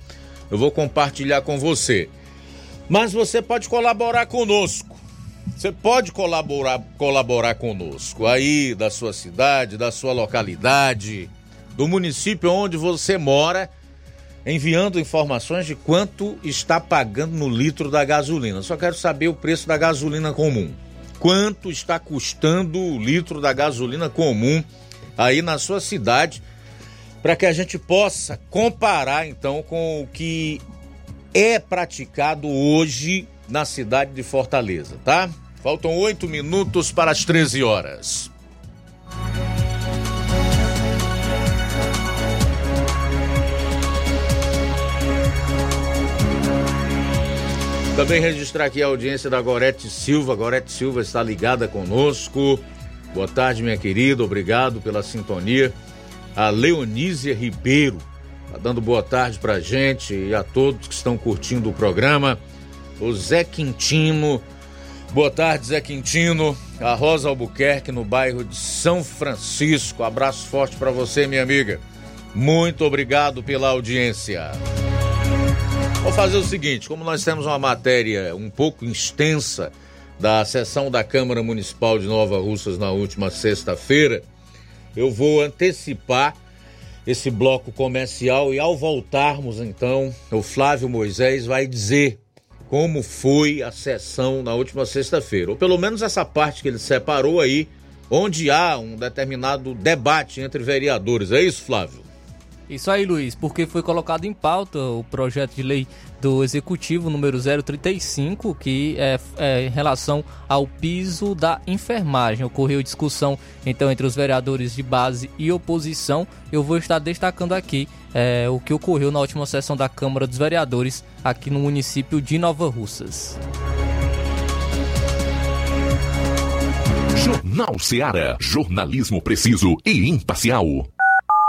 eu vou compartilhar com você. Mas você pode colaborar conosco. Você pode colaborar, colaborar conosco aí da sua cidade, da sua localidade, do município onde você mora enviando informações de quanto está pagando no litro da gasolina. Só quero saber o preço da gasolina comum. Quanto está custando o litro da gasolina comum aí na sua cidade, para que a gente possa comparar então com o que é praticado hoje na cidade de Fortaleza, tá? Faltam oito minutos para as 13 horas. Também registrar aqui a audiência da Gorete Silva. Gorete Silva está ligada conosco. Boa tarde, minha querida. Obrigado pela sintonia. A Leonísia Ribeiro está dando boa tarde pra gente e a todos que estão curtindo o programa. O Zé Quintino. Boa tarde, Zé Quintino. A Rosa Albuquerque, no bairro de São Francisco. Abraço forte para você, minha amiga. Muito obrigado pela audiência. Vou fazer o seguinte: como nós temos uma matéria um pouco extensa da sessão da Câmara Municipal de Nova Russas na última sexta-feira, eu vou antecipar esse bloco comercial e ao voltarmos então, o Flávio Moisés vai dizer como foi a sessão na última sexta-feira, ou pelo menos essa parte que ele separou aí, onde há um determinado debate entre vereadores. É isso, Flávio? Isso aí, Luiz, porque foi colocado em pauta o projeto de lei do Executivo número 035, que é, é, em relação ao piso da enfermagem. Ocorreu discussão então entre os vereadores de base e oposição. Eu vou estar destacando aqui é, o que ocorreu na última sessão da Câmara dos Vereadores aqui no município de Nova Russas. Jornal Seara. Jornalismo preciso e imparcial.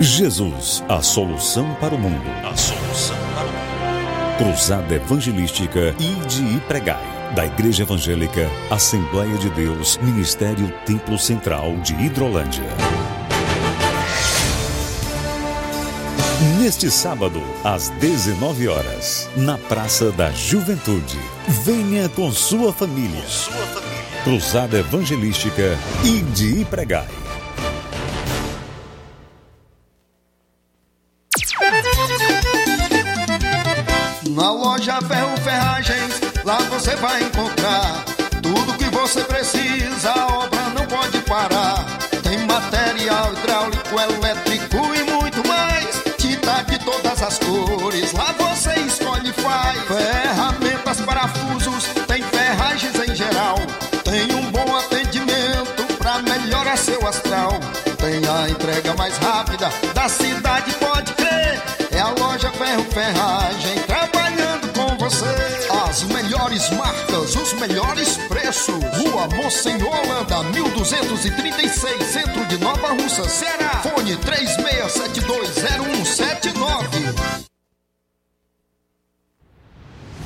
Jesus, a solução para o mundo. A solução para o mundo. Cruzada Evangelística Ide e Pregai. Da Igreja Evangélica Assembleia de Deus, Ministério Templo Central de Hidrolândia. Neste sábado, às 19 horas, na Praça da Juventude. Venha com sua família. Sua família. Cruzada Evangelística e Pregai. Na loja Ferro Ferragens, lá você vai encontrar tudo que você precisa, a obra não pode parar. Tem material hidráulico, de todas as cores, lá você escolhe e faz. Ferramentas, parafusos, tem ferragens em geral. Tem um bom atendimento pra melhorar seu astral. Tem a entrega mais rápida da cidade, pode crer. É a loja Ferro Ferragem trabalhando com você. As melhores marcas, os melhores preços. Rua Monsenhor Holanda, 1236, centro de Nova Russa, Ceará. Fone 36720179.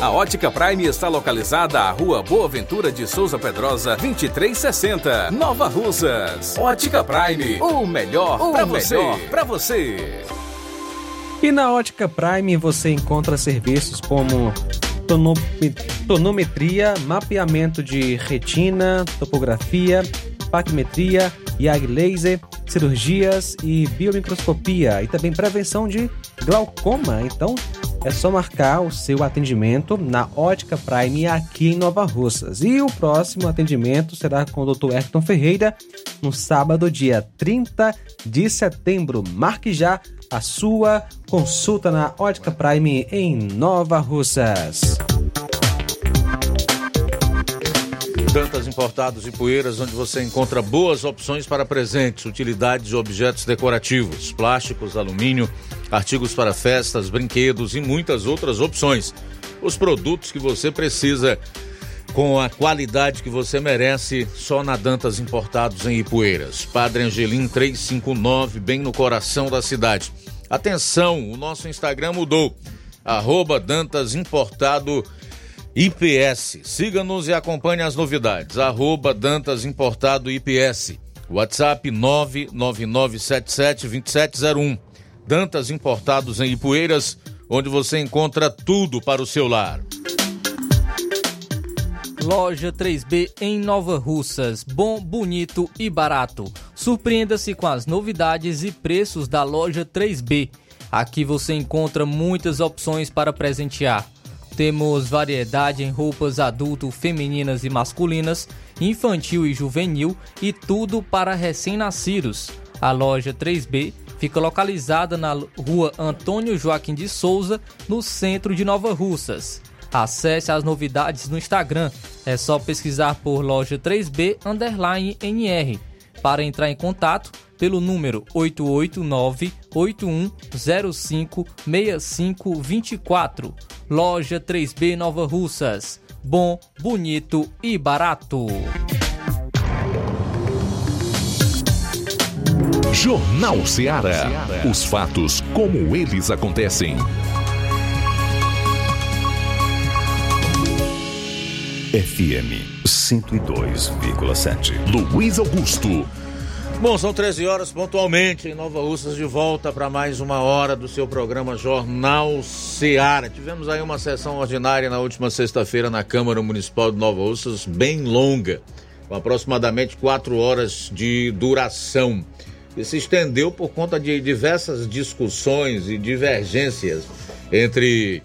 A Ótica Prime está localizada à Rua Boa Ventura de Souza Pedrosa, 2360, Nova Russas. Ótica Prime, o melhor O para melhor você. Para você. E na Ótica Prime você encontra serviços como tono- tonometria, mapeamento de retina, topografia, paquimetria, IAG laser, cirurgias e biomicroscopia e também prevenção de glaucoma. Então é só marcar o seu atendimento na Ótica Prime aqui em Nova Russas. E o próximo atendimento será com o Dr. Ayrton Ferreira no sábado, dia 30 de setembro. Marque já a sua consulta na Ótica Prime em Nova Russas. Dantas Importados e Poeiras, onde você encontra boas opções para presentes, utilidades e objetos decorativos, plásticos, alumínio, artigos para festas, brinquedos e muitas outras opções. Os produtos que você precisa com a qualidade que você merece, só na Dantas Importados em Ipueiras. Padre Angelim 359, bem no coração da cidade. Atenção, o nosso Instagram mudou. Arroba Dantas Importado IPS. Siga-nos e acompanhe as novidades. Arroba Dantas Importado IPS. WhatsApp 999772701. Dantas Importados em Ipueiras, onde você encontra tudo para o seu lar. Loja 3B em Nova Russas. Bom, bonito e barato. Surpreenda-se com as novidades e preços da loja 3B. Aqui você encontra muitas opções para presentear. Temos variedade em roupas adulto, femininas e masculinas, infantil e juvenil e tudo para recém-nascidos. A loja 3B fica localizada na rua Antônio Joaquim de Souza, no centro de Nova Russas. Acesse as novidades no Instagram, é só pesquisar por loja 3B underline NR. Para entrar em contato, pelo número 889-8105-6524. Loja 3B Nova Russas. Bom, bonito e barato. Jornal Ceará. Os fatos como eles acontecem. FM 102,7. Luiz Augusto. Bom, são 13 horas pontualmente em Nova Russas de volta para mais uma hora do seu programa Jornal Seara. Tivemos aí uma sessão ordinária na última sexta-feira na Câmara Municipal de Nova Russas, bem longa, com aproximadamente quatro horas de duração. E se estendeu por conta de diversas discussões e divergências entre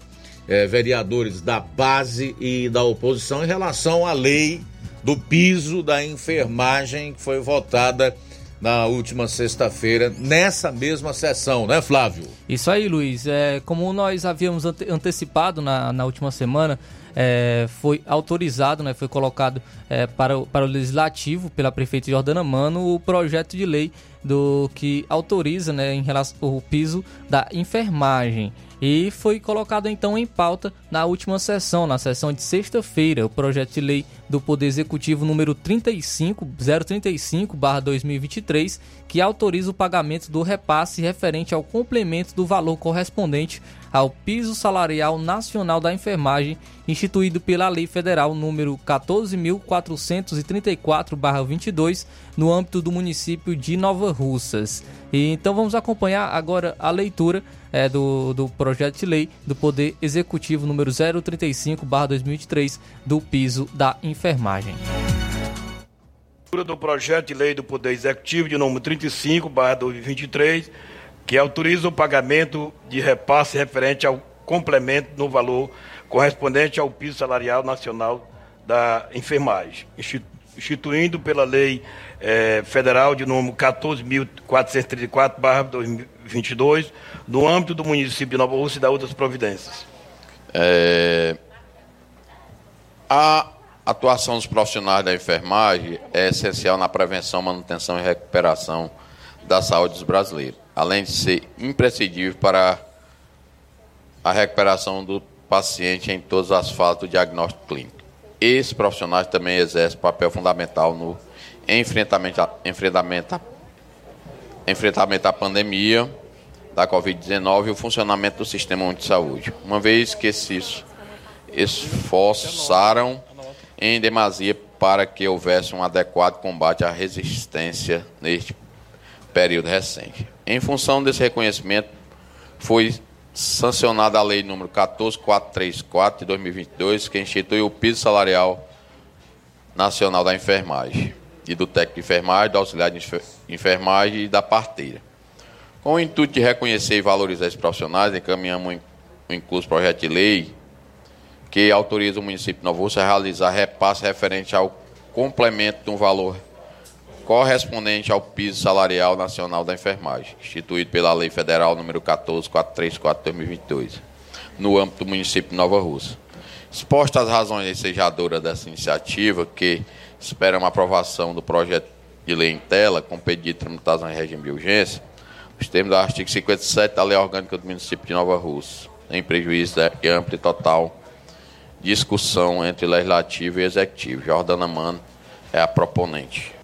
eh, vereadores da base e da oposição em relação à lei do piso da enfermagem que foi votada na última sexta-feira, nessa mesma sessão, né, Flávio? Isso aí, Luiz. É, como nós havíamos ante antecipado na, na última semana, é, foi autorizado, né, foi colocado é, para, o, para o Legislativo, pela prefeita Jordana Mano, o projeto de lei do que autoriza né, em relação ao piso da enfermagem. E foi colocado então em pauta na última sessão, na sessão de sexta-feira, o projeto de lei do Poder Executivo número 35, 035/2023, que autoriza o pagamento do repasse referente ao complemento do valor correspondente ao piso salarial nacional da enfermagem, instituído pela Lei Federal número 14.434/22, no âmbito do município de Nova Russas. E então vamos acompanhar agora a leitura é, do, do projeto de lei do Poder Executivo número 035/2023 do piso da enfermagem do projeto de lei do Poder Executivo de número 35, 2023, que autoriza o pagamento de repasse referente ao complemento no valor correspondente ao piso salarial nacional da enfermagem, instituindo pela lei eh, federal de número 14.434/2022, no âmbito do município de Nova Rússia e da outras providências. É, a atuação dos profissionais da enfermagem é essencial na prevenção, manutenção e recuperação da saúde dos brasileiros, além de ser imprescindível para a recuperação do paciente em todas as fases do diagnóstico clínico. Esses profissionais também exercem papel fundamental no enfrentamento, enfrentamento, enfrentamento à pandemia da Covid-19 e o funcionamento do sistema de saúde, uma vez que esses esforçaram em demasia para que houvesse um adequado combate à resistência neste período recente. Em função desse reconhecimento, foi sancionada a Lei número 14434 de 2022, que institui o piso salarial nacional da enfermagem e do técnico de enfermagem, do auxiliar de enfermagem e da parteira. Com o intuito de reconhecer e valorizar esses profissionais, encaminhamos um incluso projeto de lei que autoriza o município de Nova a realizar repasse referente ao complemento de um valor correspondente ao piso salarial nacional da enfermagem, instituído pela Lei Federal número 14434/2022, no âmbito do município de Nova Rússia. Expostas as razões ensejadoras dessa iniciativa, que espera uma aprovação do projeto de lei em tela, com pedido de tramitação em regime de urgência, os termos do artigo 57 da Lei Orgânica do município de Nova Rússia, em prejuízo da ampla e total discussão entre legislativo e executivo. Jordana Mano é a proponente.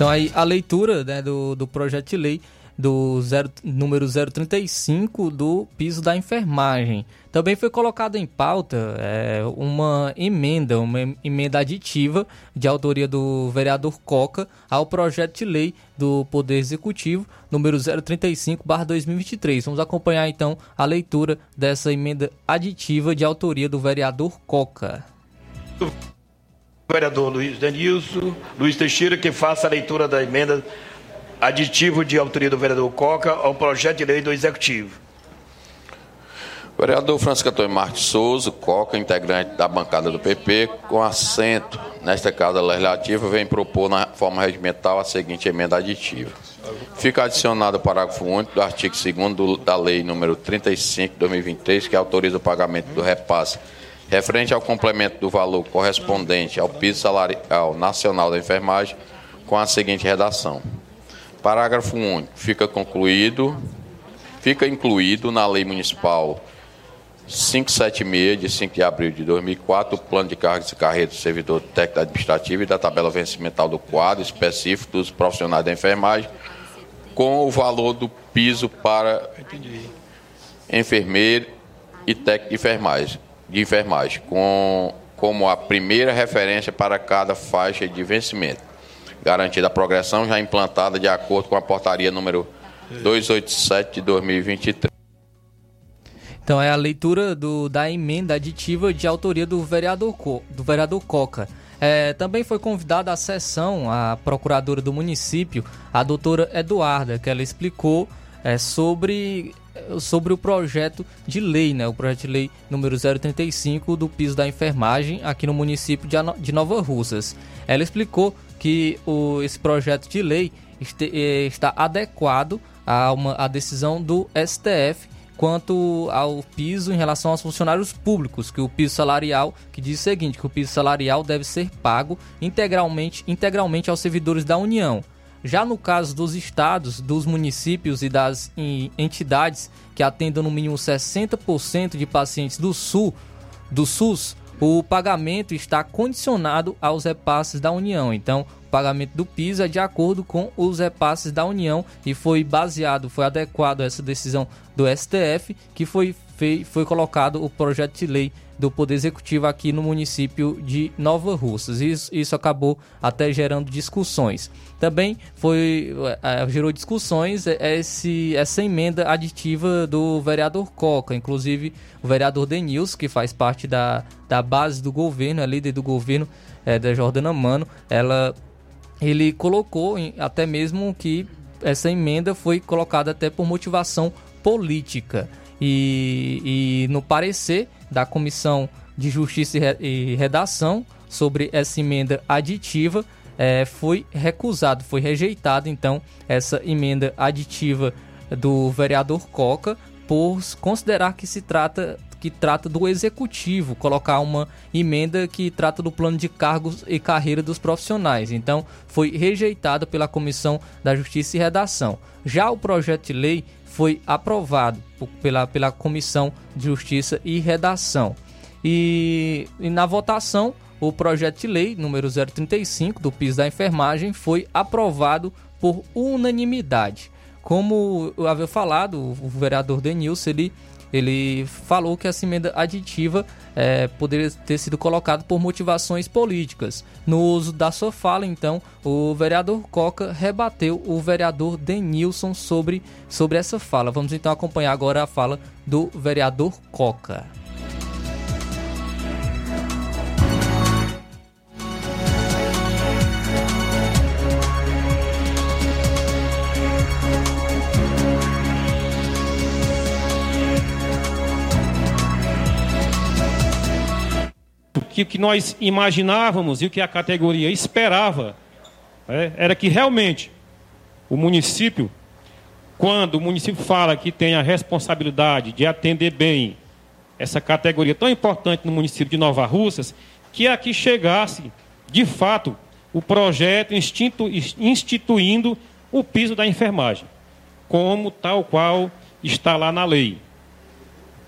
Então aí a leitura né, do, do projeto de lei do zero, número 035 do piso da enfermagem. Também foi colocado em pauta é, uma emenda, uma emenda aditiva de autoria do vereador Coca ao projeto de lei do Poder Executivo, número 035-2023. Vamos acompanhar então a leitura dessa emenda aditiva de autoria do vereador Coca. Vereador Luiz Denilson, Luiz Teixeira, que faça a leitura da emenda aditivo de autoria do vereador Coca ao projeto de lei do Executivo. Vereador Francisco Antônio Marques Souza, Coca, integrante da bancada do PP, com assento nesta Casa Legislativa, vem propor na forma regimental a seguinte emenda aditiva. Fica adicionado o parágrafo único do artigo 2 da Lei número 35 de 2023, que autoriza o pagamento do repasse referente ao complemento do valor correspondente ao piso salarial nacional da enfermagem, com a seguinte redação. Parágrafo único. Fica concluído, fica incluído na Lei Municipal 576, de 5 de abril de 2004, o plano de cargos e carreira do servidor técnico administrativo e da tabela vencimental do quadro específico dos profissionais da enfermagem, com o valor do piso para enfermeiro e técnico de enfermagem, de enfermagem com, como a primeira referência para cada faixa de vencimento garantida a progressão já implantada de acordo com a portaria número 287 de 2023. Então é a leitura do, da emenda aditiva de autoria do vereador, Co, do vereador Coca. É, também foi convidada à sessão a procuradora do município, a doutora Eduarda, que ela explicou é, sobre, sobre o projeto de lei, né, o projeto de lei número 035 do piso da enfermagem aqui no município de, de Nova Russas. Ela explicou que o, esse projeto de lei este, eh, está adequado a uma a decisão do STF quanto ao piso em relação aos funcionários públicos, que o piso salarial, que diz o seguinte, que o piso salarial deve ser pago integralmente, integralmente aos servidores da União. Já no caso dos estados, dos municípios e das entidades que atendam no mínimo 60% de pacientes do Sul, do SUS, o pagamento está condicionado aos repasses da União. Então, o pagamento do PIS é de acordo com os repasses da União e foi baseado, foi adequado a essa decisão do STF, que foi, foi, foi colocado o projeto de lei do Poder Executivo aqui no município de Nova Russas. Isso, isso acabou até gerando discussões. Também foi é, gerou discussões esse, essa emenda aditiva do vereador Coca, inclusive o vereador Denils, que faz parte da, da base do governo, é líder do governo é, da Jordana Mano, ela, ele colocou em, até mesmo que essa emenda foi colocada até por motivação política. E, e no parecer da Comissão de Justiça e Redação sobre essa emenda aditiva é, foi recusado, foi rejeitado então essa emenda aditiva do vereador Coca por considerar que se trata que trata do executivo, colocar uma emenda que trata do plano de cargos e carreira dos profissionais. Então, foi rejeitado pela Comissão da Justiça e Redação. Já o projeto de lei foi aprovado pela, pela Comissão de Justiça e Redação. E, e na votação, o projeto de lei número 035 do piso da enfermagem foi aprovado por unanimidade. Como eu havia falado, o vereador Denilson ele ele falou que essa emenda aditiva é, poderia ter sido colocada por motivações políticas. No uso da sua fala, então, o vereador Coca rebateu o vereador Denilson sobre, sobre essa fala. Vamos então acompanhar agora a fala do vereador Coca. Que que nós imaginávamos e o que a categoria esperava é, era que realmente o município quando o município fala que tem a responsabilidade de atender bem essa categoria tão importante no município de Nova Russas, que aqui chegasse, de fato, o projeto institu instituindo o piso da enfermagem, como tal qual está lá na lei.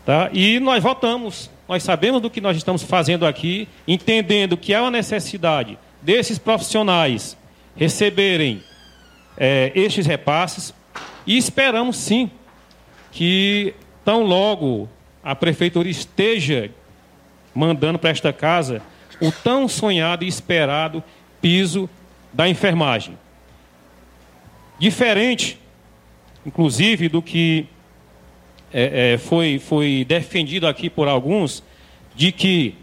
Tá? E nós votamos, nós sabemos do que nós estamos fazendo aqui, entendendo que há uma necessidade desses profissionais receberem é, estes repasses e esperamos sim que tão logo a prefeitura esteja mandando para esta casa o tão sonhado e esperado piso da enfermagem. Diferente, inclusive, do que é, é, foi, foi defendido aqui por alguns, de que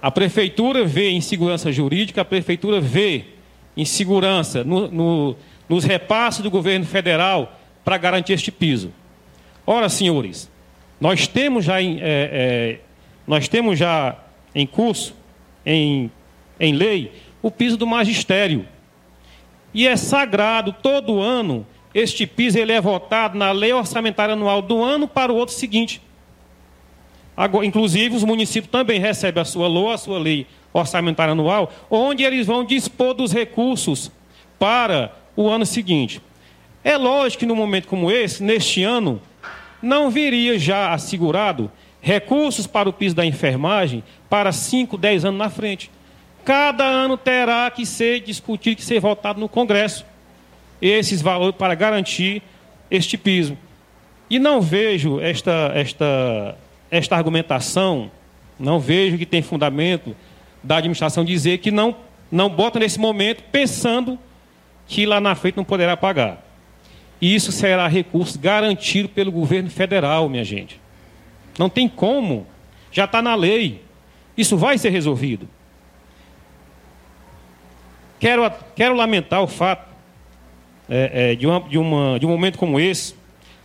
a prefeitura vê insegurança jurídica, a prefeitura vê insegurança no, no, nos repasses do governo federal para garantir este piso. Ora, senhores, nós temos já em, é, é, nós temos já em curso, em, em lei, o piso do magistério. E é sagrado, todo ano, este piso ele é votado na lei orçamentária anual do ano para o outro seguinte. Agora, inclusive, os municípios também recebem a sua LOA, a sua lei orçamentária anual, onde eles vão dispor dos recursos para o ano seguinte. É lógico que, num momento como esse, neste ano, não viria já assegurado recursos para o piso da enfermagem para 5, 10 anos na frente. Cada ano terá que ser discutido, que ser votado no Congresso esses valores para garantir este piso. E não vejo esta, esta, esta argumentação, não vejo que tem fundamento da administração dizer que não, não bota nesse momento pensando que lá na frente não poderá pagar. E isso será recurso garantido pelo governo federal, minha gente. Não tem como. Já está na lei. Isso vai ser resolvido. Quero, quero lamentar o fato é, é, de, uma, de, uma, de um momento como esse,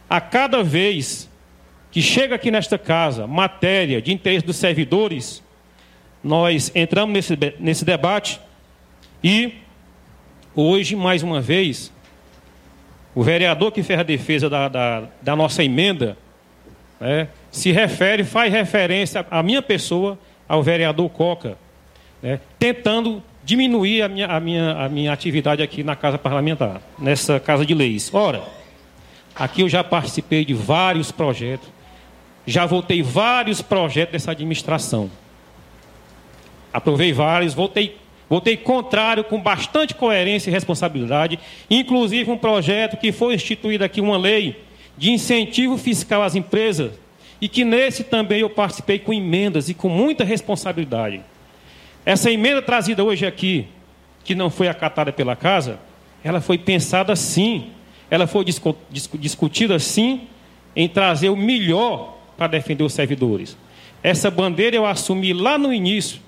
a cada vez que chega aqui nesta casa matéria de interesse dos servidores, nós entramos nesse, nesse debate e hoje, mais uma vez, o vereador que fez a defesa da, da, da nossa emenda né, se refere, faz referência à minha pessoa, ao vereador Coca, né, tentando diminuir a minha, a, minha, a minha atividade aqui na Casa Parlamentar, nessa Casa de Leis. Ora, aqui eu já participei de vários projetos, já votei vários projetos dessa administração. Aprovei vários, votei, votei contrário com bastante coerência e responsabilidade, inclusive um projeto que foi instituído aqui, uma lei de incentivo fiscal às empresas, e que nesse também eu participei com emendas e com muita responsabilidade. Essa emenda trazida hoje aqui, que não foi acatada pela casa, ela foi pensada sim, ela foi discu discutida sim em trazer o melhor para defender os servidores. Essa bandeira eu assumi lá no início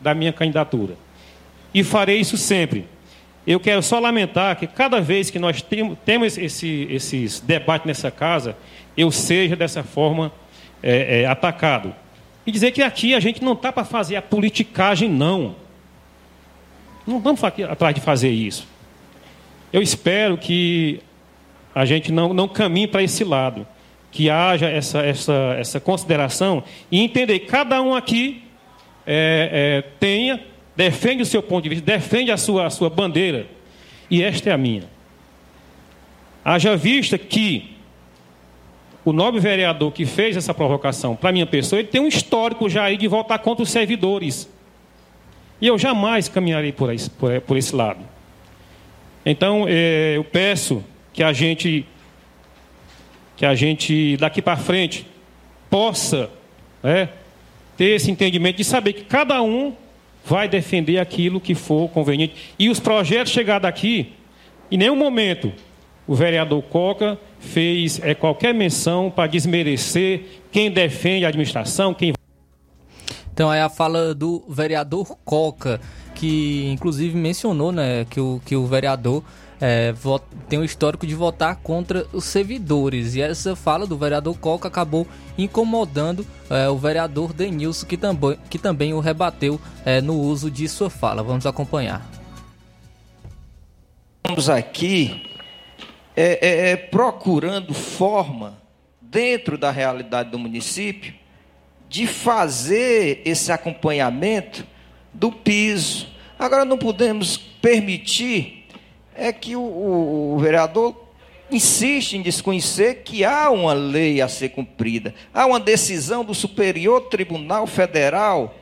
da minha candidatura. E farei isso sempre. Eu quero só lamentar que cada vez que nós temos esse, esses debates nessa casa, eu seja dessa forma é, é, atacado. E dizer que aqui a gente não está para fazer a politicagem, não. Não aqui atrás de fazer isso. Eu espero que a gente não, não caminhe para esse lado. Que haja essa, essa, essa consideração e entender que cada um aqui é, é, tenha, defende o seu ponto de vista, defende a sua, a sua bandeira. E esta é a minha. Haja vista que o nobre vereador que fez essa provocação para minha pessoa, ele tem um histórico já aí de votar contra os servidores. E eu jamais caminharei por esse, por, esse lado. Então, é, eu peço que a gente, que a gente daqui para frente possa né, ter esse entendimento de saber que cada um vai defender aquilo que for conveniente. E os projetos chegar daqui, em nenhum momento o vereador Coca fez é, qualquer menção para desmerecer quem defende a administração, quem. Então é a fala do vereador Coca, que inclusive mencionou né, que, o, que o vereador é, tem um histórico de votar contra os servidores. E essa fala do vereador Coca acabou incomodando é, o vereador Denilson, que, também, que também o rebateu é, no uso de sua fala. Vamos acompanhar. Vamos aqui é, é, é procurando forma, dentro da realidade do município, de fazer esse acompanhamento do piso. Agora, não podemos permitir é que o, o, o vereador insiste em desconhecer que há uma lei a ser cumprida, há uma decisão do Superior Tribunal Federal,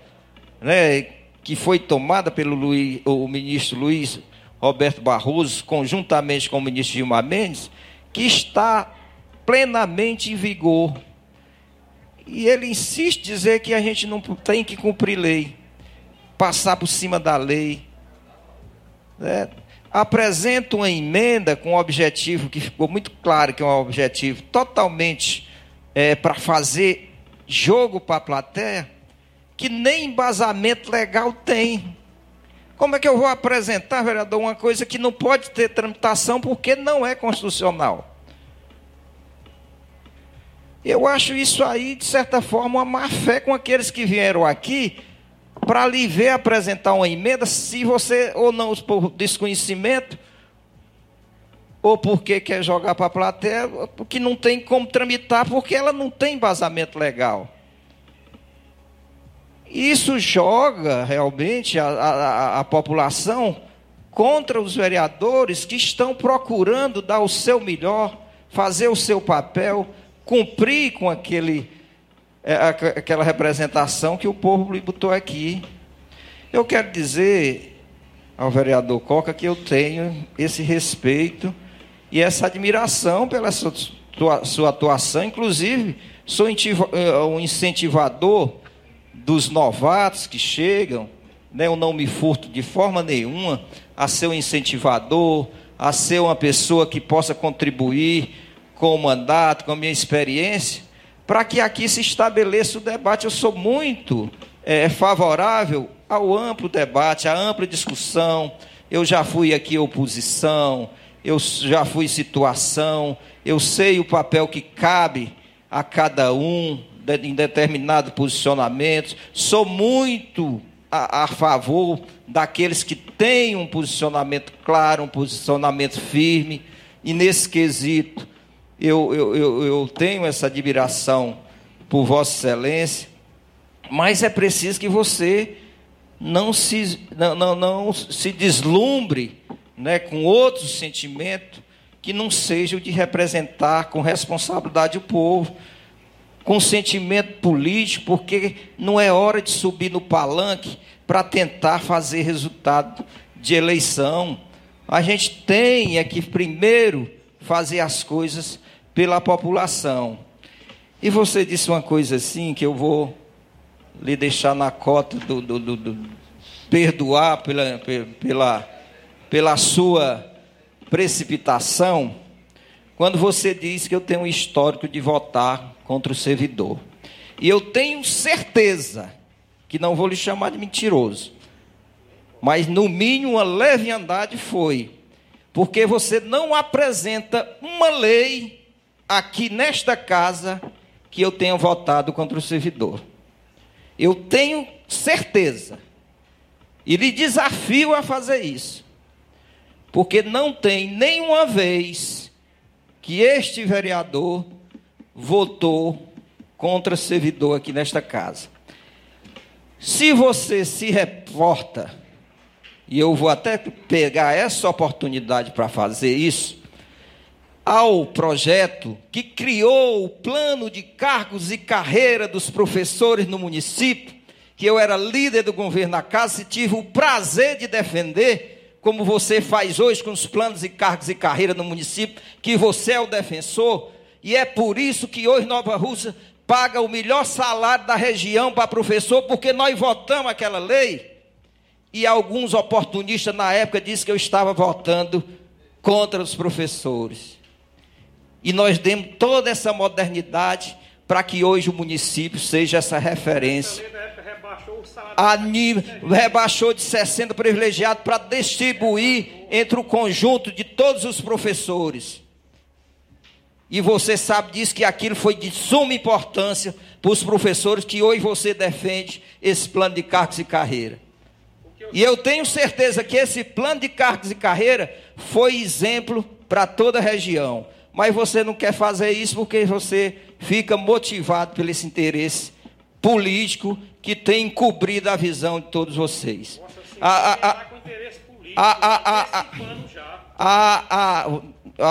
né, que foi tomada pelo Luiz, o ministro Luiz Roberto Barroso, conjuntamente com o ministro Gilmar Mendes, que está plenamente em vigor. E ele insiste em dizer que a gente não tem que cumprir lei, passar por cima da lei. Né? Apresenta uma emenda com um objetivo que ficou muito claro que é um objetivo totalmente é, para fazer jogo para a plateia, que nem embasamento legal tem. Como é que eu vou apresentar, vereador, uma coisa que não pode ter tramitação porque não é constitucional? Eu acho isso aí, de certa forma, uma má fé com aqueles que vieram aqui para lhe ver apresentar uma emenda, se você, ou não, por desconhecimento, ou porque quer jogar para a plateia, porque não tem como tramitar, porque ela não tem embasamento legal. Isso joga realmente a, a, a população contra os vereadores que estão procurando dar o seu melhor, fazer o seu papel, cumprir com aquele, é, aquela representação que o povo lhe botou aqui. Eu quero dizer ao vereador Coca que eu tenho esse respeito e essa admiração pela sua, sua atuação. Inclusive, sou é, um incentivador dos novatos que chegam. Né? Eu não me furto de forma nenhuma a ser um incentivador, a ser uma pessoa que possa contribuir com o mandato, com a minha experiência, para que aqui se estabeleça o debate. Eu sou muito é, favorável ao amplo debate, à ampla discussão. Eu já fui aqui oposição, eu já fui situação, eu sei o papel que cabe a cada um em determinado posicionamento. Sou muito a, a, favor daqueles que têm um posicionamento claro, um posicionamento firme, e nesse quesito eu, eu, eu, eu tenho essa admiração por Vossa Excelência, mas é preciso que você não se, não, não, não se deslumbre né, com outro sentimento que não seja o de representar com responsabilidade o povo, com sentimento político, porque não é hora de subir no palanque para tentar fazer resultado de eleição. A gente tem é que primeiro fazer as coisas pela população. E você disse uma coisa assim que eu vou lhe deixar na cota do, do, do, do perdoar pela, pela, pela sua precipitação, quando você diz que eu tenho um histórico de votar contra o servidor. E eu tenho certeza que não vou lhe chamar de mentiroso, mas no mínimo uma leviandade foi, porque você não apresenta uma lei aqui nesta casa que eu tenha votado contra o servidor. Eu tenho certeza. E lhe desafio a fazer isso. Porque não tem nenhuma vez que este vereador votou contra servidor aqui nesta casa. Se você se reporta, e eu vou até pegar essa oportunidade para fazer isso, ao projeto que criou o plano de cargos e carreira dos professores no município, que eu era líder do governo da casa e tive o prazer de defender, como você faz hoje com os planos de cargos e carreira no município, que você é o defensor, e é por isso que hoje Nova Rússia paga o melhor salário da região para professor, porque nós votamos aquela lei. E alguns oportunistas na época disseram que eu estava votando contra os professores. E nós demos toda essa modernidade para que hoje o município seja essa referência. Anima, rebaixou de 60 privilegiados para distribuir entre o conjunto de todos os professores. E você sabe disso que aquilo foi de suma importância para os professores que hoje você defende esse plano de cargos e carreira. E eu tenho certeza que esse plano de cargos e carreira foi exemplo para toda a região. Mas você não quer fazer isso porque você fica motivado pelo esse interesse político que tem encobrido a visão de todos vocês. A, a, a, a, a, a, a,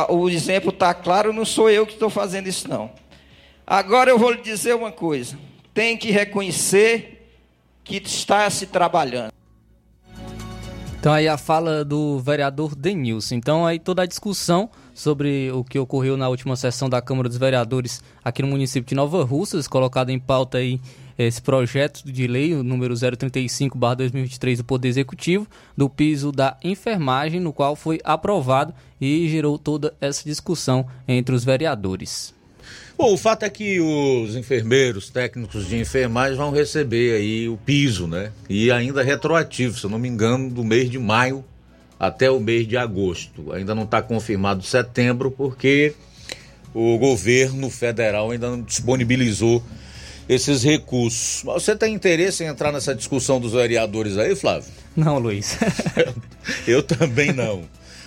o exemplo está claro, não sou eu que estou fazendo isso, não. Agora eu vou lhe dizer uma coisa: tem que reconhecer que está se trabalhando. Então aí a fala do vereador Denilson. Então aí toda a discussão sobre o que ocorreu na última sessão da Câmara dos Vereadores aqui no município de Nova Russas, colocado em pauta aí esse projeto de lei, o número 035/2023 do Poder Executivo, do piso da enfermagem, no qual foi aprovado e gerou toda essa discussão entre os vereadores. Bom, o fato é que os enfermeiros, técnicos de enfermagem vão receber aí o piso, né? E ainda retroativo, se eu não me engano, do mês de maio até o mês de agosto. Ainda não está confirmado setembro, porque o governo federal ainda não disponibilizou esses recursos. Você tem interesse em entrar nessa discussão dos vereadores aí, Flávio? Não, Luiz. eu também não.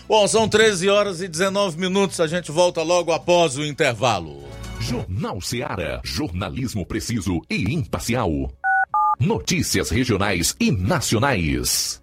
Bom, são 13 horas e 19 minutos. A gente volta logo após o intervalo. Jornal Seara. Jornalismo preciso e imparcial. Notícias regionais e nacionais.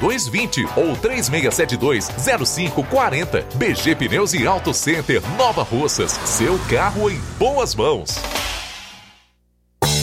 3220 ou 3672 0540. BG Pneus e Auto Center Nova Russas. Seu carro em boas mãos.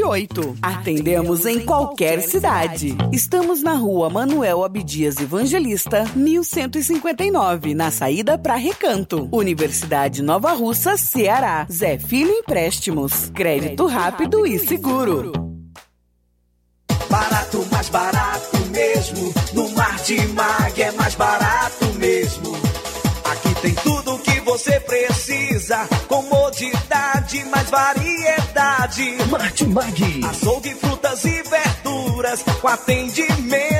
981330698 Atendemos em qualquer cidade. Estamos na rua Manuel Abdias Evangelista, 1159, na saída para Recanto. Universidade Nova Russa, Ceará. Zé Filho Empréstimos. Crédito rápido e seguro. Barato, mais barato mesmo. No Martimag é mais barato mesmo. Aqui tem tudo o que você precisa. Variedade. Martimag. Açougue, frutas e verduras. Com atendimento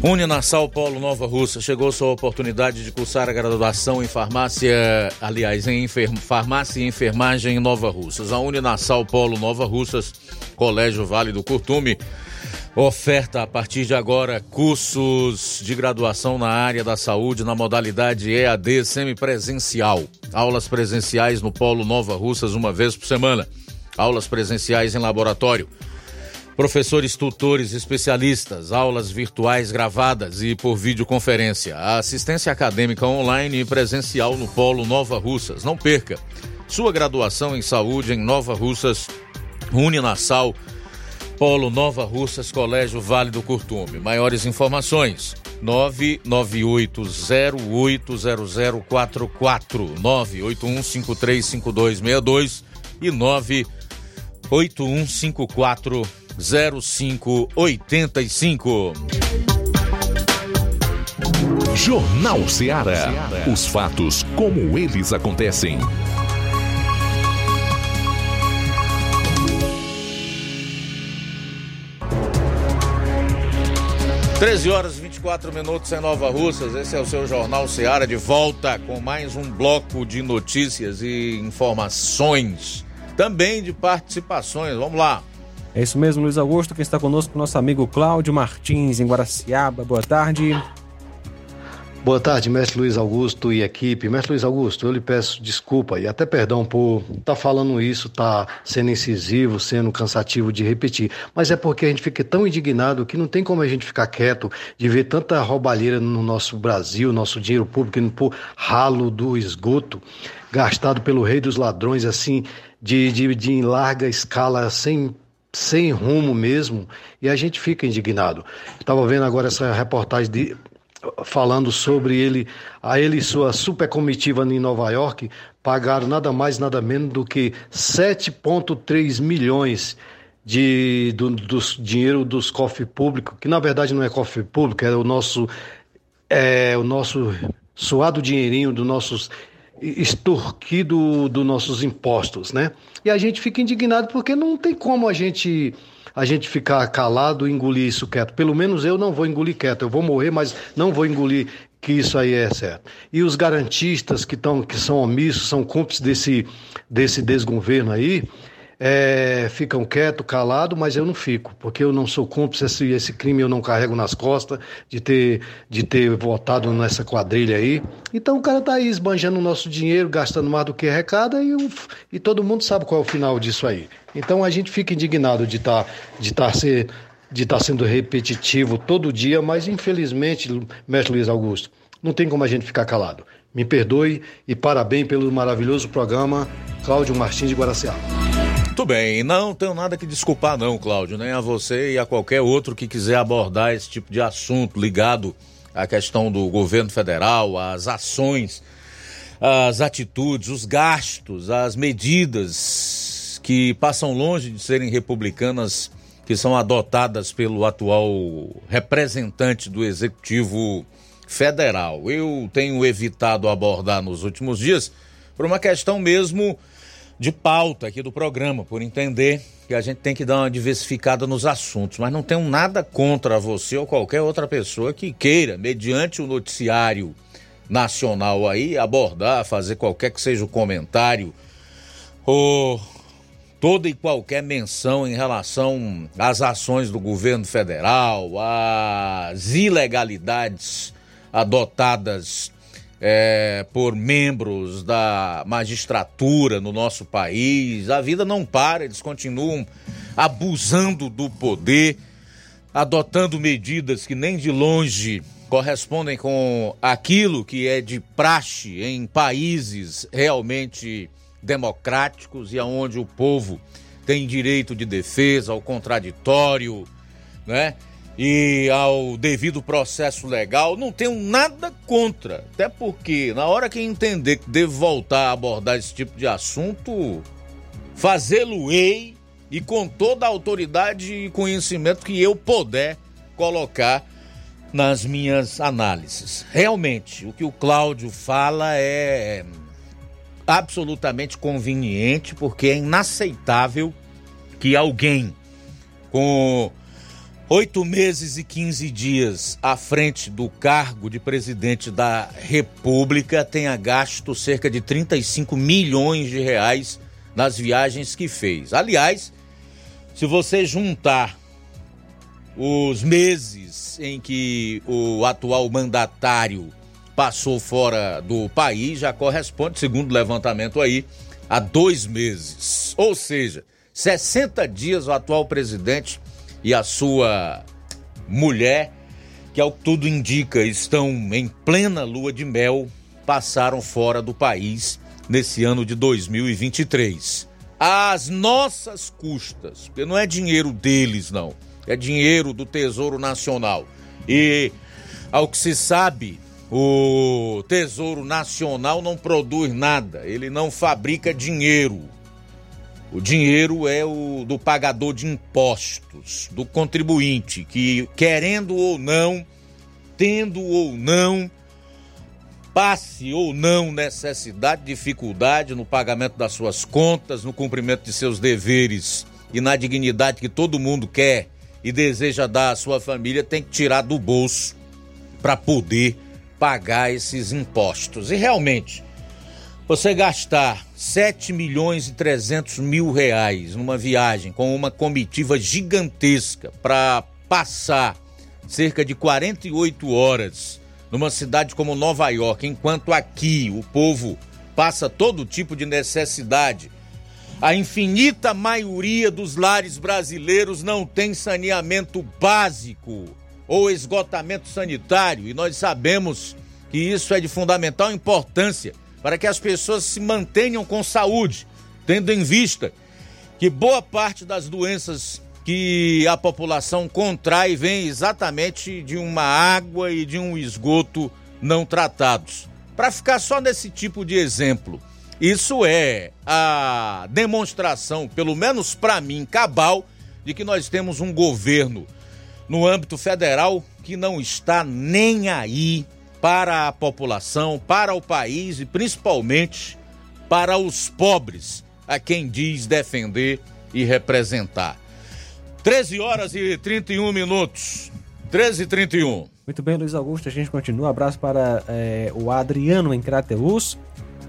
Uninasal Polo Nova Russa chegou sua oportunidade de cursar a graduação em farmácia, aliás, em enfer, farmácia e enfermagem em Nova Russas. A Uninasal Polo Nova Russas, Colégio Vale do Curtume, oferta a partir de agora cursos de graduação na área da saúde na modalidade EAD semipresencial. Aulas presenciais no Polo Nova Russas uma vez por semana. Aulas presenciais em laboratório professores, tutores, especialistas, aulas virtuais gravadas e por videoconferência, assistência acadêmica online e presencial no Polo Nova Russas. Não perca sua graduação em saúde em Nova Russas, Uninasal, Polo Nova Russas, Colégio Vale do Curtume. Maiores informações: 998080044, 981535262 e 98154 0585. Jornal Ceará. Os fatos como eles acontecem. Treze horas e 24 minutos em Nova Russas. Esse é o seu Jornal Ceará de volta com mais um bloco de notícias e informações, também de participações. Vamos lá. É isso mesmo, Luiz Augusto. Quem está conosco, nosso amigo Cláudio Martins, em Guaraciaba. Boa tarde. Boa tarde, mestre Luiz Augusto e equipe. Mestre Luiz Augusto, eu lhe peço desculpa e até perdão por estar tá falando isso, tá sendo incisivo, sendo cansativo de repetir. Mas é porque a gente fica tão indignado que não tem como a gente ficar quieto de ver tanta roubalheira no nosso Brasil, nosso dinheiro público indo por ralo do esgoto, gastado pelo rei dos ladrões, assim, de, de, de em larga escala, sem sem rumo mesmo, e a gente fica indignado. Estava vendo agora essa reportagem de, falando sobre ele, a ele e sua super comitiva em Nova York pagaram nada mais, nada menos do que 7,3 milhões de, do, dinheiro dos cofres públicos, que na verdade não é cofre público, é o nosso, é, o nosso suado dinheirinho dos nossos extorquido dos nossos impostos, né? E a gente fica indignado porque não tem como a gente a gente ficar calado e engolir isso quieto. Pelo menos eu não vou engolir quieto. Eu vou morrer, mas não vou engolir que isso aí é certo. E os garantistas que, tão, que são omissos, são cúmplices desse, desse desgoverno aí, é, ficam quietos, calados, mas eu não fico, porque eu não sou cúmplice, esse, esse crime eu não carrego nas costas de ter, de ter votado nessa quadrilha aí. Então o cara tá aí esbanjando o nosso dinheiro, gastando mais do que arrecada e, e todo mundo sabe qual é o final disso aí. Então a gente fica indignado de estar tá, de tá de tá sendo repetitivo todo dia, mas infelizmente, mestre Luiz Augusto, não tem como a gente ficar calado. Me perdoe e parabéns pelo maravilhoso programa Cláudio Martins de Guaraciaba. Muito bem, não tenho nada que desculpar não, Cláudio, nem a você e a qualquer outro que quiser abordar esse tipo de assunto ligado à questão do governo federal, às ações, às atitudes, os gastos, as medidas que passam longe de serem republicanas, que são adotadas pelo atual representante do executivo federal. Eu tenho evitado abordar nos últimos dias por uma questão mesmo de pauta aqui do programa, por entender que a gente tem que dar uma diversificada nos assuntos, mas não tenho nada contra você ou qualquer outra pessoa que queira, mediante o noticiário nacional aí, abordar, fazer qualquer que seja o comentário ou toda e qualquer menção em relação às ações do governo federal, às ilegalidades adotadas é, por membros da magistratura no nosso país. A vida não para, eles continuam abusando do poder, adotando medidas que nem de longe correspondem com aquilo que é de praxe em países realmente democráticos e aonde o povo tem direito de defesa, ao contraditório, né? E ao devido processo legal, não tenho nada contra. Até porque, na hora que entender que devo voltar a abordar esse tipo de assunto, fazê-lo-ei e com toda a autoridade e conhecimento que eu puder colocar nas minhas análises. Realmente, o que o Cláudio fala é absolutamente conveniente, porque é inaceitável que alguém com Oito meses e 15 dias à frente do cargo de presidente da República, tenha gasto cerca de 35 milhões de reais nas viagens que fez. Aliás, se você juntar os meses em que o atual mandatário passou fora do país, já corresponde, segundo o levantamento aí, a dois meses. Ou seja, 60 dias o atual presidente e a sua mulher, que ao que tudo indica estão em plena lua de mel, passaram fora do país nesse ano de 2023. Às nossas custas, porque não é dinheiro deles, não, é dinheiro do Tesouro Nacional. E, ao que se sabe, o Tesouro Nacional não produz nada, ele não fabrica dinheiro. O dinheiro é o do pagador de impostos, do contribuinte, que querendo ou não, tendo ou não, passe ou não necessidade, dificuldade no pagamento das suas contas, no cumprimento de seus deveres e na dignidade que todo mundo quer e deseja dar à sua família, tem que tirar do bolso para poder pagar esses impostos. E realmente, você gastar 7 milhões e 300 mil reais numa viagem com uma comitiva gigantesca para passar cerca de 48 horas numa cidade como Nova York, enquanto aqui o povo passa todo tipo de necessidade. A infinita maioria dos lares brasileiros não tem saneamento básico ou esgotamento sanitário, e nós sabemos que isso é de fundamental importância para que as pessoas se mantenham com saúde, tendo em vista que boa parte das doenças que a população contrai vem exatamente de uma água e de um esgoto não tratados. Para ficar só nesse tipo de exemplo, isso é a demonstração, pelo menos para mim, cabal, de que nós temos um governo no âmbito federal que não está nem aí para a população, para o país e principalmente para os pobres, a quem diz defender e representar. 13 horas e 31 minutos. 13 e 31. Muito bem, Luiz Augusto, a gente continua. Abraço para é, o Adriano em Crateus.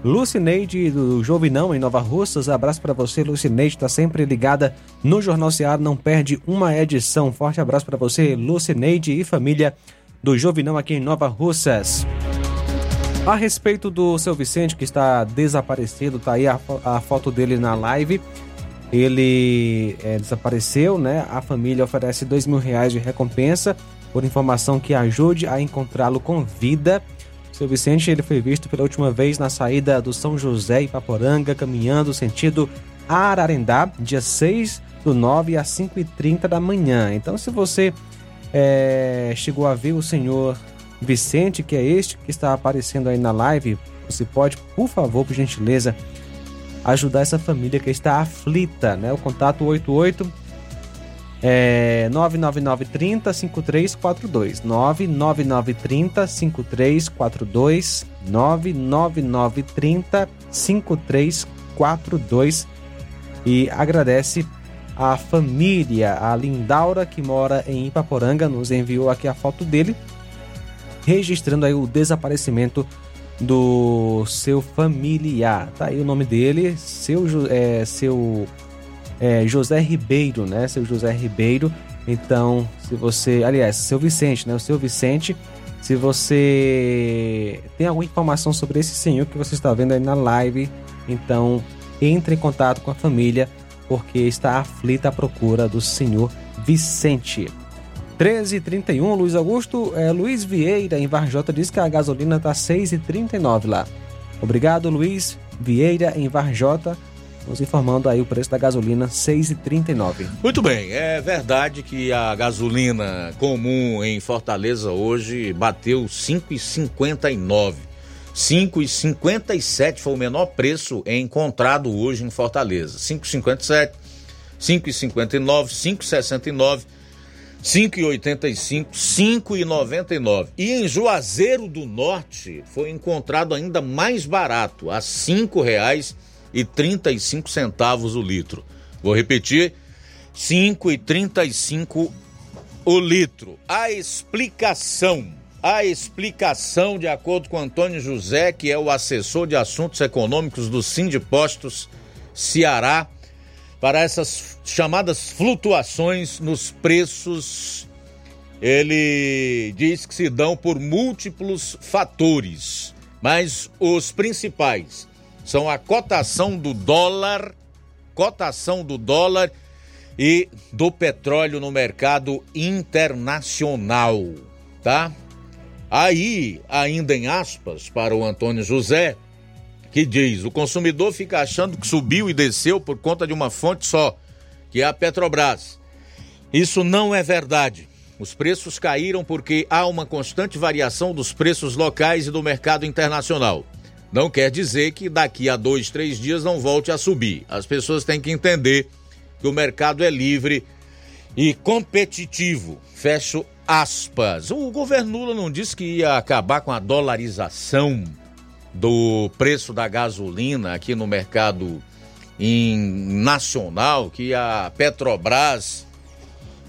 Lucineide do Jovinão em Nova Russas. Abraço para você, Lucineide, está sempre ligada no Jornal Seara, não perde uma edição. Forte abraço para você, Lucineide e família do Jovinão aqui em Nova Russas. A respeito do seu Vicente, que está desaparecido, tá aí a, a foto dele na live. Ele é, desapareceu, né? A família oferece dois mil reais de recompensa por informação que ajude a encontrá-lo com vida. Seu Vicente ele foi visto pela última vez na saída do São José Ipaporanga, caminhando sentido Ararendá, dia 6 do 9 às 5h30 da manhã. Então, se você é, chegou a ver o senhor Vicente, que é este que está aparecendo aí na live, você pode, por favor, por gentileza, ajudar essa família que está aflita, né? O contato 88 é 99930 5342 99930 5342 99930 5342 e agradece a família, a Lindaura, que mora em Ipaporanga, nos enviou aqui a foto dele, registrando aí o desaparecimento do seu familiar. Tá aí o nome dele, seu, é, seu é, José Ribeiro, né? Seu José Ribeiro. Então, se você, aliás, seu Vicente, né? O seu Vicente, se você tem alguma informação sobre esse senhor que você está vendo aí na live, então entre em contato com a família porque está aflita à procura do senhor Vicente. 13h31, Luiz Augusto, é, Luiz Vieira em Varjota diz que a gasolina está 6,39 lá. Obrigado, Luiz Vieira em Varjota, nos informando aí o preço da gasolina 6,39. Muito bem, é verdade que a gasolina comum em Fortaleza hoje bateu 5,59. 5,57 foi o menor preço encontrado hoje em Fortaleza. 5,57, 5,59, 5,69, 5,85, 5,99. E em Juazeiro do Norte foi encontrado ainda mais barato, a R$ 5,35 o litro. Vou repetir, 5,35 o litro. A explicação, a explicação, de acordo com Antônio José, que é o assessor de assuntos econômicos do Sindipostos Ceará, para essas chamadas flutuações nos preços, ele diz que se dão por múltiplos fatores, mas os principais são a cotação do dólar, cotação do dólar e do petróleo no mercado internacional, tá? Aí, ainda em aspas, para o Antônio José, que diz: o consumidor fica achando que subiu e desceu por conta de uma fonte só, que é a Petrobras. Isso não é verdade. Os preços caíram porque há uma constante variação dos preços locais e do mercado internacional. Não quer dizer que daqui a dois, três dias não volte a subir. As pessoas têm que entender que o mercado é livre e competitivo. Fecho aspas. O governo Lula não disse que ia acabar com a dolarização do preço da gasolina aqui no mercado nacional, que a Petrobras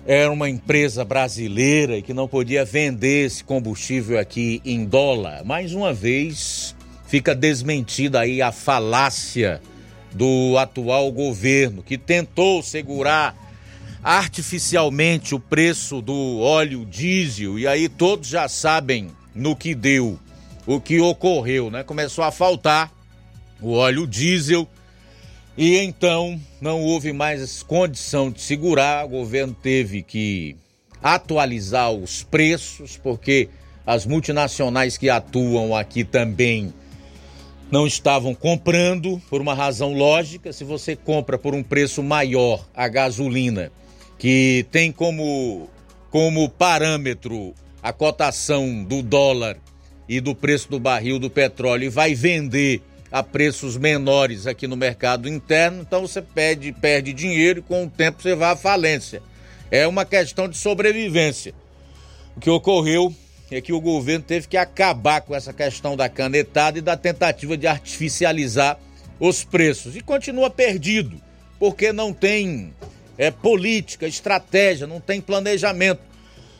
era uma empresa brasileira e que não podia vender esse combustível aqui em dólar. Mais uma vez fica desmentida aí a falácia do atual governo, que tentou segurar artificialmente o preço do óleo diesel, e aí todos já sabem no que deu, o que ocorreu, né? Começou a faltar o óleo diesel e então não houve mais condição de segurar, o governo teve que atualizar os preços, porque as multinacionais que atuam aqui também não estavam comprando por uma razão lógica. Se você compra por um preço maior a gasolina, que tem como, como parâmetro a cotação do dólar e do preço do barril do petróleo e vai vender a preços menores aqui no mercado interno, então você perde, perde dinheiro e com o tempo você vai à falência. É uma questão de sobrevivência. O que ocorreu é que o governo teve que acabar com essa questão da canetada e da tentativa de artificializar os preços. E continua perdido, porque não tem é, política, estratégia, não tem planejamento,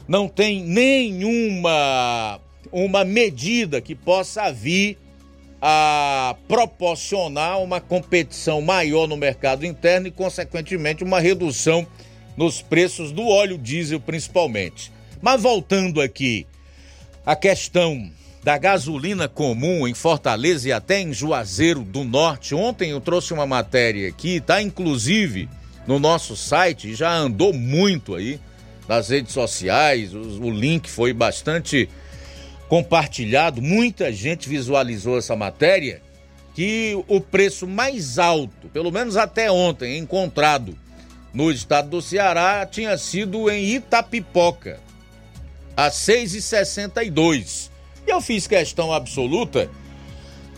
não tem nenhuma uma medida que possa vir a proporcionar uma competição maior no mercado interno e, consequentemente, uma redução nos preços do óleo diesel, principalmente. Mas voltando aqui a questão da gasolina comum em Fortaleza e até em Juazeiro do Norte. Ontem eu trouxe uma matéria aqui, tá inclusive no nosso site, já andou muito aí nas redes sociais, o, link foi bastante compartilhado, muita gente visualizou essa matéria, que o preço mais alto, pelo menos até ontem, encontrado no estado do Ceará, tinha sido em Itapipoca, a 6,62. E eu fiz questão absoluta,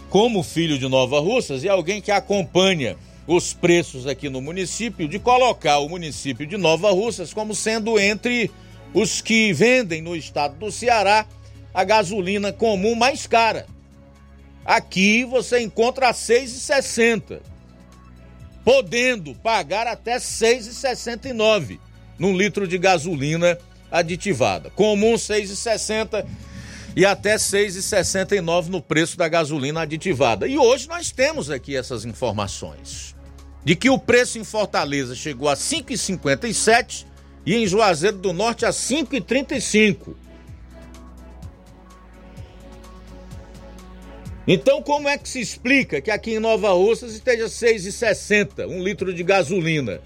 como filho de Nova Russas e alguém que acompanha os preços aqui no município, de colocar o município de Nova Russas como sendo entre os que vendem no estado do Ceará a gasolina comum mais cara. Aqui você encontra a 6,60, podendo pagar até 6,69 num litro de gasolina aditivada. Comum 6,60 e até 6,69 no preço da gasolina aditivada. E hoje nós temos aqui essas informações de que o preço em Fortaleza chegou a 5,57 e em Juazeiro do Norte a 5,35. Então, como é que se explica que aqui em Nova Russas esteja 6,60 um litro de gasolina?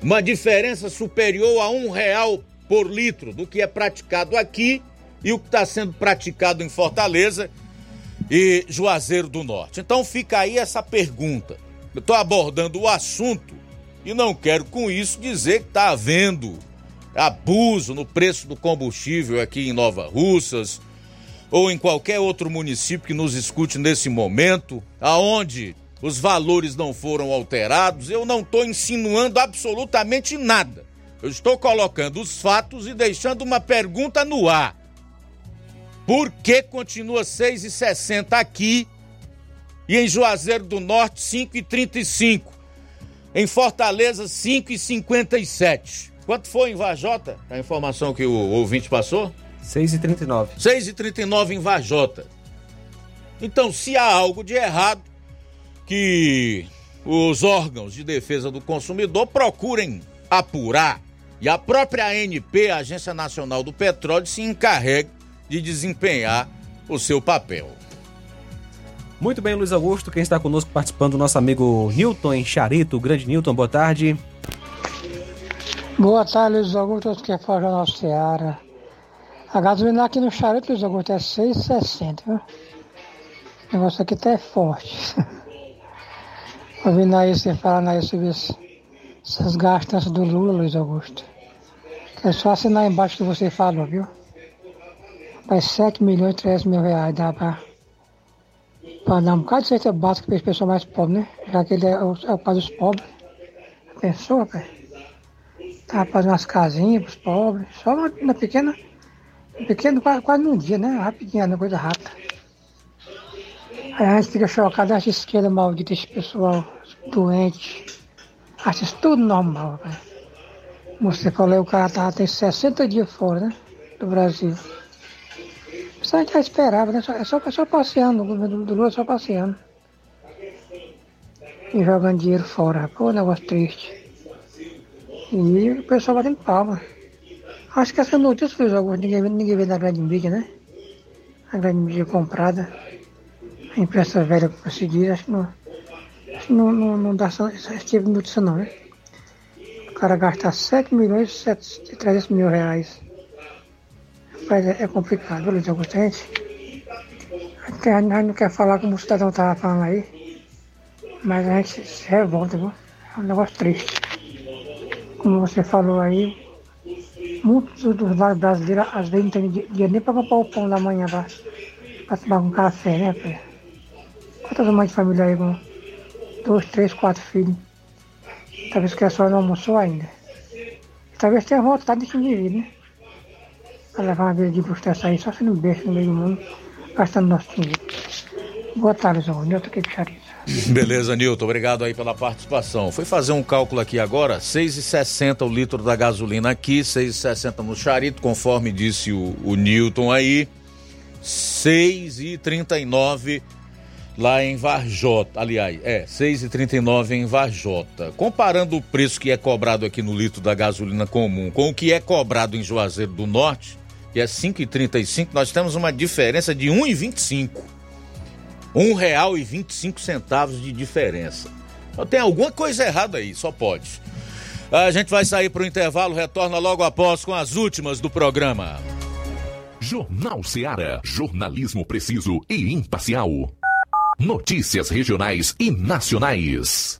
Uma diferença superior a um real por litro do que é praticado aqui e o que está sendo praticado em Fortaleza e Juazeiro do Norte. Então fica aí essa pergunta. Eu estou abordando o assunto e não quero com isso dizer que está havendo abuso no preço do combustível aqui em Nova Russas ou em qualquer outro município que nos escute nesse momento, aonde os valores não foram alterados. Eu não estou insinuando absolutamente nada. Eu estou colocando os fatos e deixando uma pergunta no ar. Por que continua 6,60 aqui e em Juazeiro do Norte 5,35? Em Fortaleza 5,57. Quanto foi em Vajota? A informação que o ouvinte passou? 6,39. 6,39 em Vajota. Então, se há algo de errado, que os órgãos de defesa do consumidor procurem apurar e a própria ANP, a Agência Nacional do Petróleo, se encarregue de desempenhar o seu papel. Muito bem, Luiz Augusto. Quem está conosco participando, nosso amigo Newton em Charito. Grande Newton, boa tarde. Boa tarde, Luiz Augusto, que é fora Jornal Seara. A gasolina aqui no Charito, Luiz Augusto, é 6,60, viu? O negócio aqui tá é forte. Ouvindo aí você falando aí sobre esse- essas gastanças do Lula, Luiz Augusto. É só assinar embaixo que você falou, viu? Vai 7 milhões e 300 mil reais, dá pra, pra dar um bocado de cesta básica para as pessoas mais pobres, né? Já que ele é o, é o pai dos pobres. Pensou, rapaz? Tá fazendo umas casinhas pros pobres, só uma, uma pequena, pequena quase, quase num dia, né? Rapidinho, né? coisa rápida. Aí a gente fica chocado, acha esquerda maldita, esse pessoal doente. Acha isso tudo normal, rapaz. Você falou, o cara tá, tem 60 dias fora, né? Do Brasil. Isso a gente já esperava, né? Só, é, só, é só passeando, o governo do Lula é só passeando. E jogando dinheiro fora, pô, negócio triste. E o pessoal batendo palma. Acho que essa notícia, Luiz Augusto, ninguém, ninguém vê na grande mídia, né? A grande mídia comprada. A imprensa velha, diz, acho que não, acho que não, não, não dá esse tipo de notícia não, né? O cara gastar 7 milhões e 300 mil reais. Mas é, é complicado, Luiz gente, a gente, a gente não quer falar como o cidadão estava falando aí, mas a gente se revolta, viu? É um negócio triste. Como você falou aí, muitos dos brasileiros às vezes não tem di- dinheiro nem para comprar o pão da manhã para tomar um café, né, filho? Quantas mães de família aí com dois, três, quatro filhos? Talvez que a senhora não almoçou ainda. Talvez tenha vontade de vir, né? Para levar uma vida de processo aí, só sendo besta no meio do mundo, gastando nosso dinheiro. Boa tarde, Zé Nilton de Charito. Beleza, Nilton, obrigado aí pela participação. Fui fazer um cálculo aqui agora, 6,60 o litro da gasolina aqui, 6,60 no charito, conforme disse o, o Nilton aí, 6,39 lá em Varjota, aliás, é, 6,39 em Varjota. Comparando o preço que é cobrado aqui no litro da gasolina comum com o que é cobrado em Juazeiro do Norte, que é 5,35, nós temos uma diferença de 1,25. Um real e vinte e cinco centavos de diferença. Então tem alguma coisa errada aí, só pode. A gente vai sair para o intervalo, retorna logo após com as últimas do programa. Jornal Seara. Jornalismo preciso e imparcial. Notícias regionais e nacionais.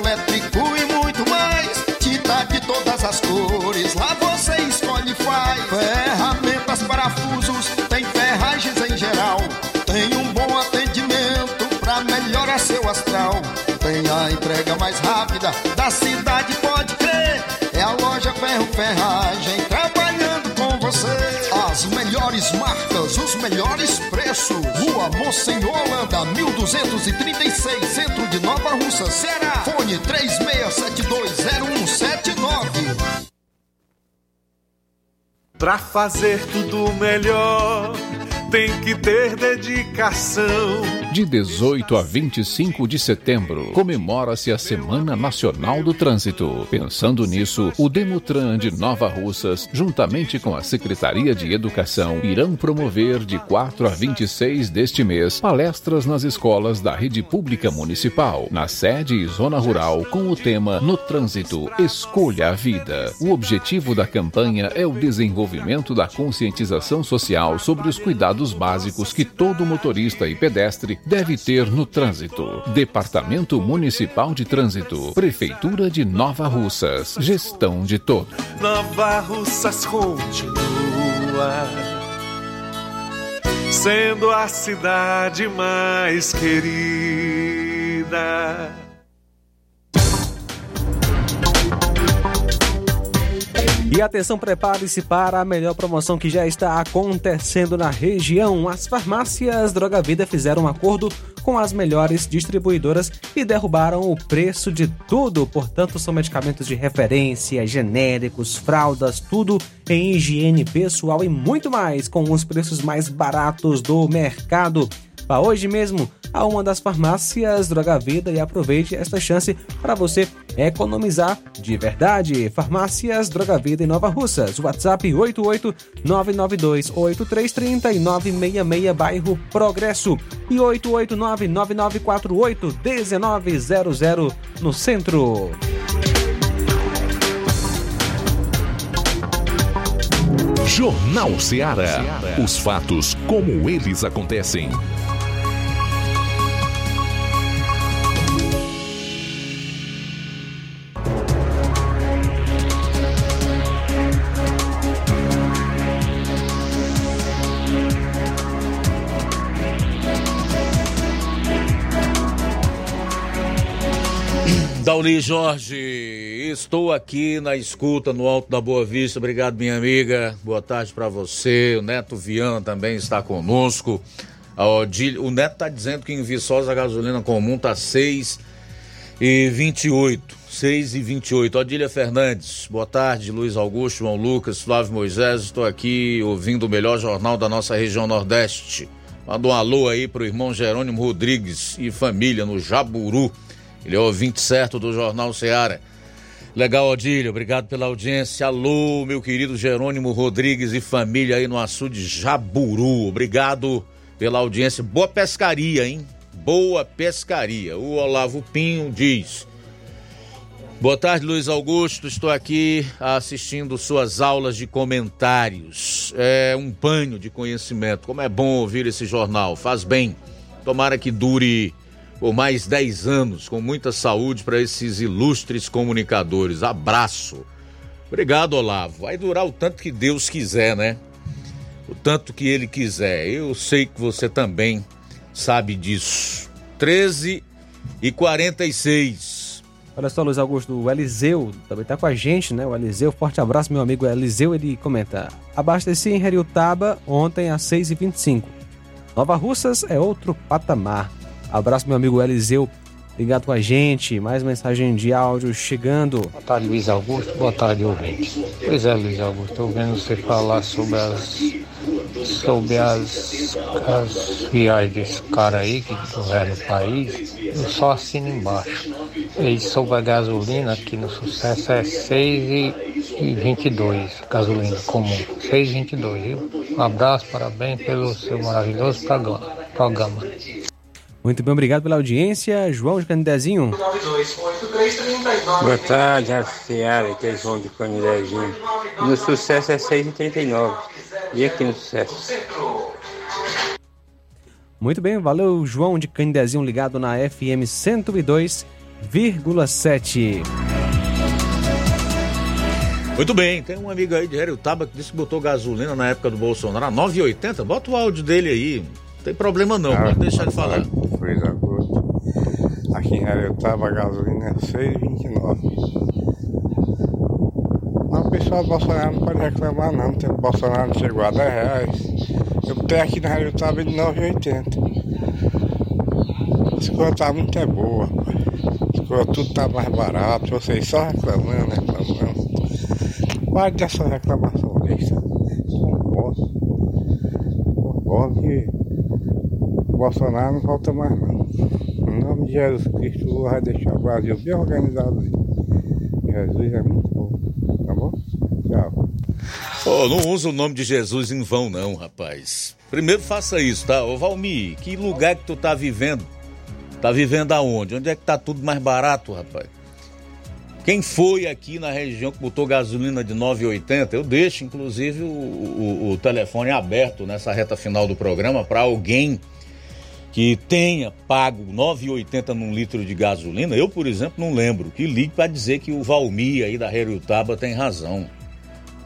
da cidade, pode crer. É a loja Ferro Ferragem trabalhando com você. As melhores marcas, os melhores preços. Rua Monsenhor Holanda, 1236, centro de Nova Russa, Ceará. Fone 36720179. Pra fazer tudo melhor, tem que ter dedicação. De 18 a 25 de setembro, comemora-se a Semana Nacional do Trânsito. Pensando nisso, o Demutran de Nova Russas, juntamente com a Secretaria de Educação, irão promover de 4 a 26 deste mês palestras nas escolas da rede pública municipal, na sede e zona rural, com o tema No Trânsito, Escolha a Vida. O objetivo da campanha é o desenvolvimento da conscientização social sobre os cuidados básicos que todo motorista e pedestre deve ter no trânsito. Departamento Municipal de Trânsito, Prefeitura de Nova Russas, gestão de todos. Nova Russas continua sendo a cidade mais querida. E atenção, prepare-se para a melhor promoção que já está acontecendo na região. As farmácias Droga Vida fizeram um acordo com as melhores distribuidoras e derrubaram o preço de tudo. Portanto, são medicamentos de referência, genéricos, fraldas, tudo em higiene pessoal e muito mais, com os preços mais baratos do mercado. Vá hoje mesmo a uma das farmácias Droga Vida e aproveite esta chance para você economizar de verdade. Farmácias Droga Vida em Nova Russas. WhatsApp 88992833966 bairro Progresso e 88999481900 no centro. Jornal Ceará. Os fatos como eles acontecem. Dauli Jorge, estou aqui na escuta no Alto da Boa Vista. Obrigado, minha amiga. Boa tarde para você. O Neto Viana também está conosco. O Neto está dizendo que em Viçosa a gasolina comum está 6 e 28. 6 e 28. Odília Fernandes, boa tarde. Luiz Augusto, João Lucas, Flávio Moisés. Estou aqui ouvindo o melhor jornal da nossa região Nordeste. Manda um alô aí pro irmão Jerônimo Rodrigues e família no Jaburu. Ele é ouvinte certo do Jornal Seara. Legal, Odílio, obrigado pela audiência. Alô, meu querido Jerônimo Rodrigues e família aí no açude Jaburu. Obrigado pela audiência. Boa pescaria, hein? Boa pescaria. O Olavo Pinho diz. Boa tarde, Luiz Augusto. Estou aqui assistindo suas aulas de comentários. É um banho de conhecimento. Como é bom ouvir esse jornal. Faz bem. Tomara que dure por mais 10 anos, com muita saúde para esses ilustres comunicadores. Abraço. Obrigado, Olavo. Vai durar o tanto que Deus quiser, né? O tanto que ele quiser. Eu sei que você também sabe disso. 13 e 46. Olha só, Luiz Augusto, o Eliseu também está com a gente, né? O Eliseu, forte abraço, meu amigo Eliseu. Ele comenta: Abasteci em Heriutaba ontem às 6h25. Nova Russas é outro patamar. Abraço, meu amigo Eliseu, ligado com a gente. Mais mensagem de áudio chegando. Boa tarde, Luiz Augusto. Boa tarde, ouvinte. Pois é, Luiz Augusto, estou vendo você falar sobre as sobre as, as viagens desse cara aí que governa o país. Eu só assino embaixo. E sobre a gasolina, aqui no sucesso é 6,22, gasolina comum. 6,22, viu? Um abraço, parabéns pelo seu maravilhoso programa. Muito bem, obrigado pela audiência. João de Canidezinho. Boa tarde, Seara, que é João de Canidezinho. No sucesso é 6h39. E aqui no sucesso. Muito bem, valeu, João de Canidezinho, ligado na FM 102,7. Muito bem, tem um amigo aí de Heriotaba que disse que botou gasolina na época do Bolsonaro a 9,80. Bota o áudio dele aí. Não tem problema não, Ah, pode deixar ele falar. Luiz Augusto. Aqui em Heriotaba a gasolina é 6,29. Mas o pessoal do Bolsonaro não pode reclamar não, o Bolsonaro chegou a 10 reais. Eu tenho aqui na Heriotaba de 9,80. As coisas tá muito é boa, coisas tudo tá mais barato, vocês só reclamando, reclamando. Pode dessa reclamação besta. Não posso. Não posso que Bolsonaro não volta mais não. Em nome de Jesus Cristo, o vai deixar o Brasil bem organizado. Jesus é muito bom, tá bom? Tchau. Ô, não usa o nome de Jesus em vão, não, rapaz. Primeiro faça isso, tá? Ô, Valmir, que lugar que tu tá vivendo? Tá vivendo aonde? Onde é que tá tudo mais barato, rapaz? Quem foi aqui na região que botou gasolina de 9,80, eu deixo inclusive o, o, o telefone aberto nessa reta final do programa para alguém que tenha pago 9,80 num litro de gasolina. Eu, por exemplo, não lembro. Que ligue para dizer que o Valmir aí da Heriutaba tem razão.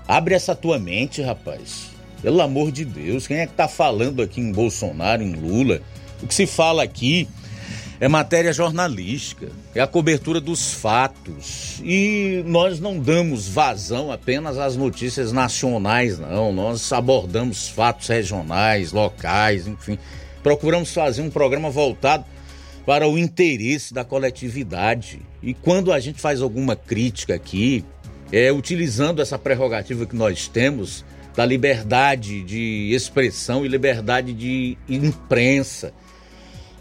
Abre essa tua mente, rapaz. Pelo amor de Deus, quem é que tá falando aqui em Bolsonaro, em Lula? O que se fala aqui é matéria jornalística, é a cobertura dos fatos. E nós não damos vazão apenas às notícias nacionais, não. Nós abordamos fatos regionais, locais, enfim. Procuramos fazer um programa voltado para o interesse da coletividade. E quando a gente faz alguma crítica aqui, é utilizando essa prerrogativa que nós temos da liberdade de expressão e liberdade de imprensa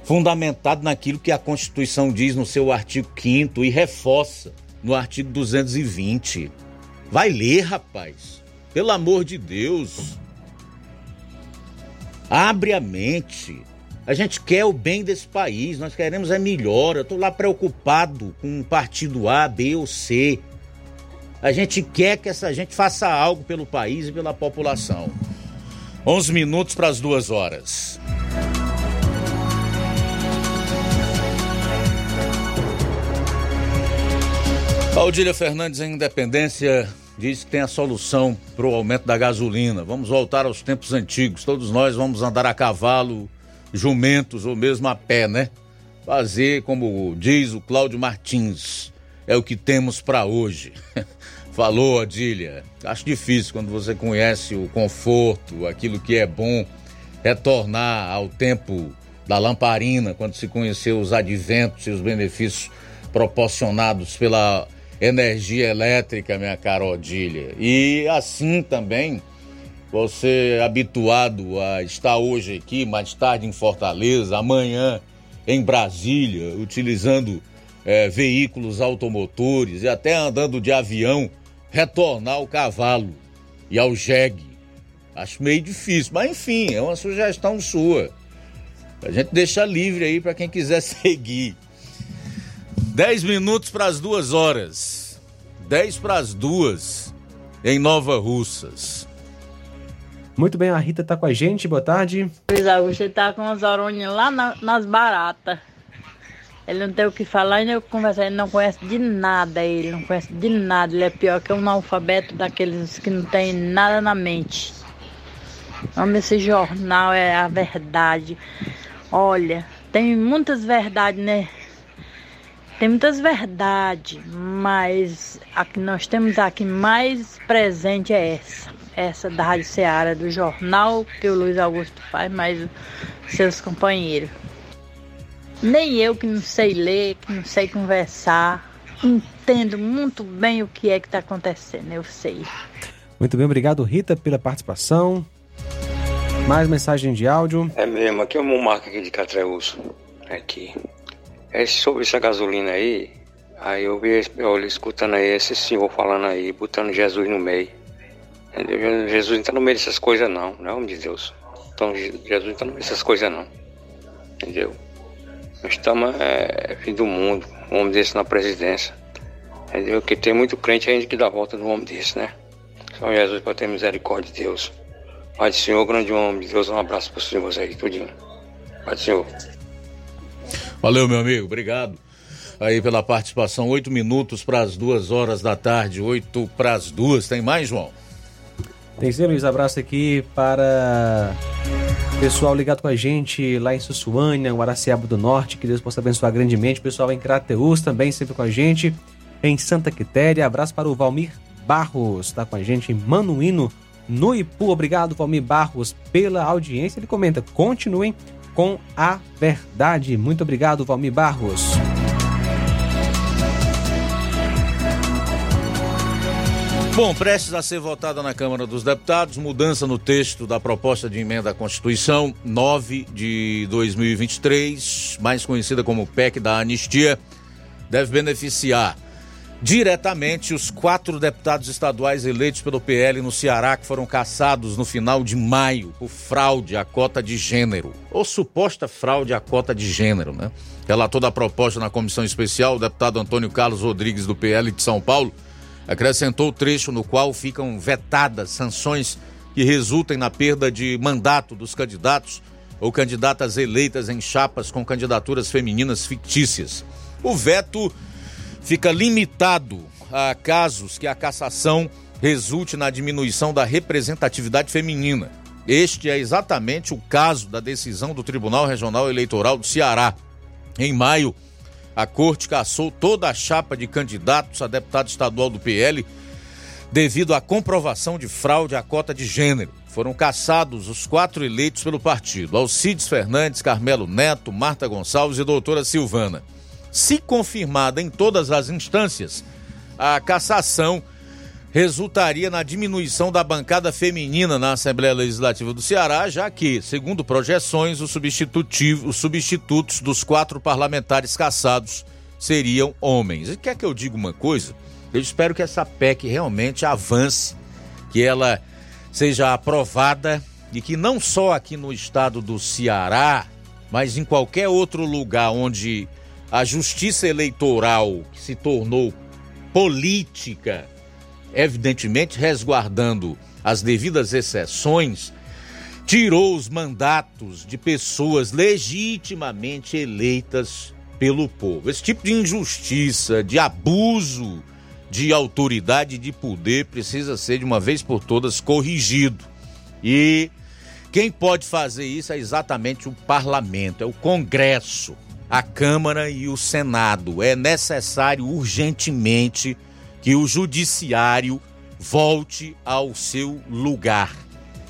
fundamentado naquilo que a Constituição diz no seu artigo 5 e reforça no artigo 220. Vai ler, rapaz. Pelo amor de Deus. Abre a mente. A gente quer o bem desse país, nós queremos é melhor. Eu estou lá preocupado com um partido A, B ou C. A gente quer que essa gente faça algo pelo país e pela população. 11 minutos para as duas horas. Aldília Fernandes, em Independência, diz que tem a solução para o aumento da gasolina. Vamos voltar aos tempos antigos. Todos nós vamos andar a cavalo, jumentos ou mesmo a pé, né? Fazer como diz o Cláudio Martins. É o que temos para hoje. Falou, Adília. Acho difícil quando você conhece o conforto, aquilo que é bom, retornar ao tempo da lamparina, quando se conheceu os adventos e os benefícios proporcionados pela energia elétrica, minha cara Odília. E assim também, você habituado a estar hoje aqui, mais tarde em Fortaleza, amanhã em Brasília, utilizando é, veículos automotores e até andando de avião, retornar ao cavalo e ao jegue. Acho meio difícil, mas enfim, é uma sugestão sua. A gente deixa livre aí para quem quiser seguir. 10 minutos para as duas horas. 10 para as duas em Nova Russas. Muito bem, a Rita está com a gente. Boa tarde. Luiz Augusto tá com os orônios lá na, nas baratas. Ele não tem o que falar e nem o que conversar. Ele não conhece de nada, ele não conhece de nada. Ele é pior que um analfabeto daqueles que não tem nada na mente. Vamos, esse jornal é a verdade. Olha, tem muitas verdades, né? Tem muitas verdades, mas a que nós temos aqui mais presente é essa. Essa da Rádio Ceará, do jornal que o Luiz Augusto faz, mas seus companheiros. Nem eu que não sei ler, que não sei conversar, entendo muito bem o que é que está acontecendo, eu sei. Muito bem, obrigado Rita pela participação. Mais mensagem de áudio. É mesmo, aqui é o Marco aqui de Catreus. Aqui. É sobre essa gasolina aí, aí eu vi, olha, escutando aí esse senhor falando aí, botando Jesus no meio. Jesus não tá no meio dessas coisas não, não é homem de Deus. Então Jesus não tá no meio dessas coisas não. Entendeu? Nós estamos é, fim do mundo, um homem desse na presidência. Entendeu? Que tem muito crente ainda que dá volta no homem desse, né? Só Jesus para ter misericórdia de Deus. Pai do Senhor, grande homem de Deus, um abraço para os senhores aí, tudinho. Pai do Senhor. Valeu, meu amigo, obrigado aí pela participação. Oito minutos para as duas horas da tarde, oito para as duas. Tem mais, João? Tem sim, Luiz. Abraço aqui para pessoal ligado com a gente lá em Sussuânia, Guaraciaba do Norte. Que Deus possa abençoar grandemente. Pessoal em Crateus também sempre com a gente. Em Santa Quitéria. Abraço para o Valmir Barros, está com a gente em Manuíno, no Ipu. Obrigado, Valmir Barros, pela audiência. Ele comenta: continuem com a verdade. Muito obrigado, Valmir Barros. Bom, prestes a ser votada na Câmara dos Deputados, mudança no texto da proposta de emenda à Constituição 9 de 2023, mais conhecida como PEC da Anistia, deve beneficiar diretamente os quatro deputados estaduais eleitos pelo PL no Ceará que foram caçados no final de maio por fraude à cota de gênero, ou suposta fraude à cota de gênero, né? Relator da proposta na comissão especial, o deputado Antônio Carlos Rodrigues do PL de São Paulo, acrescentou o trecho no qual ficam vetadas sanções que resultem na perda de mandato dos candidatos ou candidatas eleitas em chapas com candidaturas femininas fictícias. O veto fica limitado a casos que a cassação resulte na diminuição da representatividade feminina. Este é exatamente o caso da decisão do Tribunal Regional Eleitoral do Ceará. Em maio, a corte cassou toda a chapa de candidatos a deputado estadual do PL devido à comprovação de fraude à cota de gênero. Foram cassados os quatro eleitos pelo partido: Alcides Fernandes, Carmelo Neto, Marta Gonçalves e doutora Silvana. Se confirmada em todas as instâncias, a cassação resultaria na diminuição da bancada feminina na Assembleia Legislativa do Ceará, já que, segundo projeções, os, os substitutos dos quatro parlamentares caçados seriam homens. E quer que eu diga uma coisa? Eu espero que essa PEC realmente avance, que ela seja aprovada e que não só aqui no estado do Ceará, mas em qualquer outro lugar onde a justiça eleitoral que se tornou política evidentemente resguardando as devidas exceções, tirou os mandatos de pessoas legitimamente eleitas pelo povo. Esse tipo de injustiça, de abuso de autoridade e de poder precisa ser de uma vez por todas corrigido. E quem pode fazer isso é exatamente o parlamento, é o Congresso, a Câmara e o Senado. É necessário urgentemente que o judiciário volte ao seu lugar,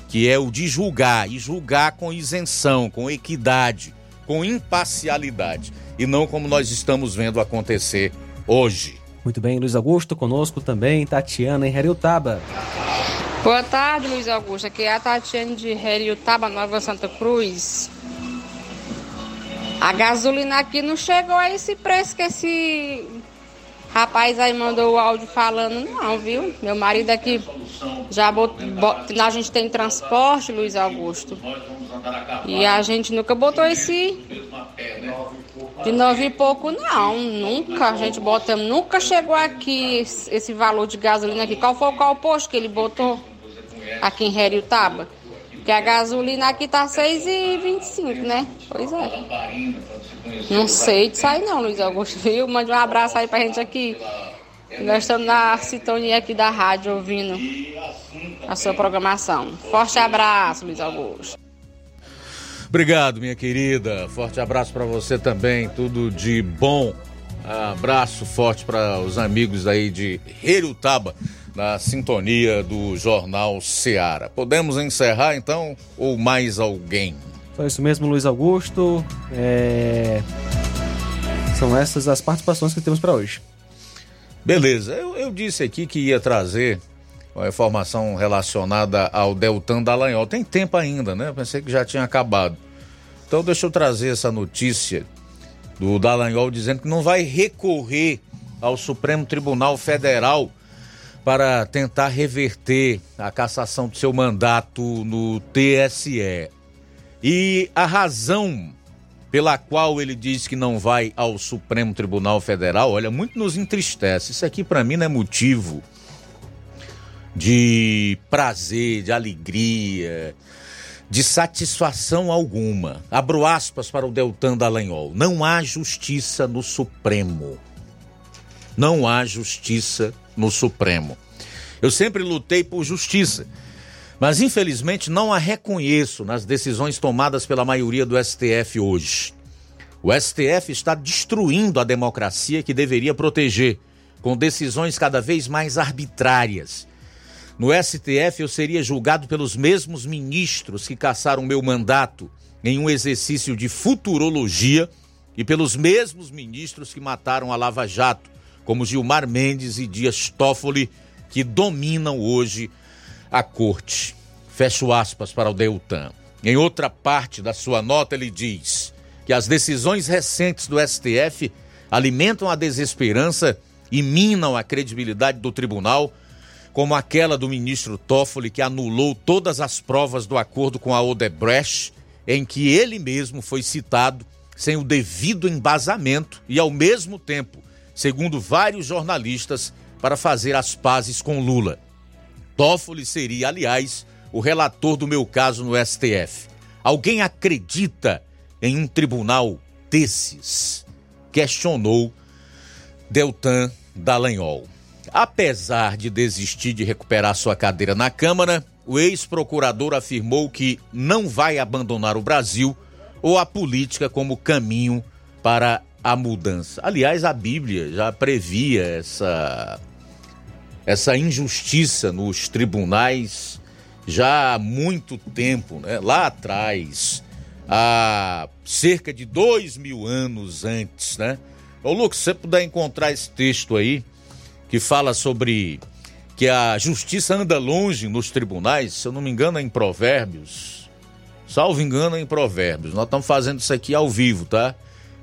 que é o de julgar e julgar com isenção, com equidade, com imparcialidade e não como nós estamos vendo acontecer hoje. Muito bem, Luiz Augusto, conosco também, Tatiana em Heriotaba. Boa tarde, Luiz Augusto. Aqui é a Tatiana de Heriotaba, Nova Santa Cruz. A gasolina aqui não chegou a esse preço que esse Rapaz aí mandou o áudio falando, não, viu? Meu marido aqui já botou, bot, a gente tem transporte, Luiz Augusto. E a gente nunca botou esse de nove e pouco, não. Nunca a gente botamos, nunca chegou aqui esse valor de gasolina aqui. Qual foi qual posto que ele botou aqui em Heriotaba? Porque a gasolina aqui tá 6,25, né? Pois é. Não sei disso aí não, Luiz Augusto, viu? Mande um abraço aí pra gente aqui. Nós estamos na sintonia aqui da rádio ouvindo a sua programação. Forte abraço, Luiz Augusto. Obrigado, minha querida. Forte abraço para você também. Tudo de bom. Abraço forte para os amigos aí de Herutaba na sintonia do Jornal Seara. Podemos encerrar então ou mais alguém? Só isso mesmo, Luiz Augusto. É... São essas as participações que temos para hoje. Beleza, eu, eu, disse aqui que ia trazer uma informação relacionada ao Deltan Dallagnol. Tem tempo ainda, né? Pensei que já tinha acabado. Então deixa eu trazer essa notícia do Dallagnol dizendo que não vai recorrer ao Supremo Tribunal Federal para tentar reverter a cassação do seu mandato no TSE. E a razão pela qual ele diz que não vai ao Supremo Tribunal Federal, olha, muito nos entristece. Isso aqui para mim não é motivo de prazer, de alegria, de satisfação alguma. Abro aspas para o Deltan Dallagnol. Não há justiça no Supremo. Não há justiça no Supremo. Eu sempre lutei por justiça, mas infelizmente não a reconheço nas decisões tomadas pela maioria do STF hoje. O STF está destruindo a democracia que deveria proteger, com decisões cada vez mais arbitrárias. No STF eu seria julgado pelos mesmos ministros que caçaram meu mandato em um exercício de futurologia e pelos mesmos ministros que mataram a Lava Jato como Gilmar Mendes e Dias Toffoli que dominam hoje a corte. Fecho aspas para o Deltan. Em outra parte da sua nota, ele diz que as decisões recentes do STF alimentam a desesperança e minam a credibilidade do tribunal, como aquela do ministro Toffoli, que anulou todas as provas do acordo com a Odebrecht, em que ele mesmo foi citado sem o devido embasamento e, ao mesmo tempo, segundo vários jornalistas, para fazer as pazes com Lula. Toffoli seria, aliás, o relator do meu caso no STF. Alguém acredita em um tribunal desses? Questionou Deltan Dallagnol. Apesar de desistir de recuperar sua cadeira na Câmara, o ex-procurador afirmou que não vai abandonar o Brasil ou a política como caminho para a mudança. Aliás, a Bíblia já previa essa essa injustiça nos tribunais já há muito tempo, né? lá atrás, há cerca de dois mil anos antes, né? Ô Lucas, se você puder encontrar esse texto aí, que fala sobre que a justiça anda longe nos tribunais, se eu não me engano é em Provérbios, salvo engano é em Provérbios, nós estamos fazendo isso aqui ao vivo, tá?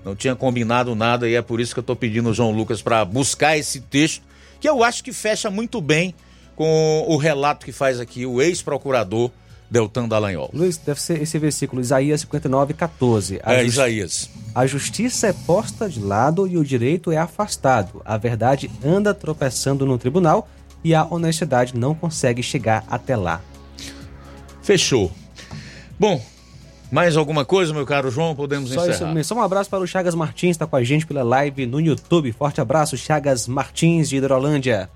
Não tinha combinado nada e é por isso que eu estou pedindo ao João Lucas para buscar esse texto, que eu acho que fecha muito bem com o relato que faz aqui o ex-procurador Deltan Dallagnol. Luiz, deve ser esse versículo, Isaías 59, 14. A É, Isaías. A justiça é posta de lado e o direito é afastado. A verdade anda tropeçando no tribunal e a honestidade não consegue chegar até lá. Fechou. Bom, mais alguma coisa, meu caro João? Podemos Só isso encerrar. mesmo. Só um abraço para o Chagas Martins, está com a gente pela live no YouTube. Forte abraço, Chagas Martins de Hidrolândia.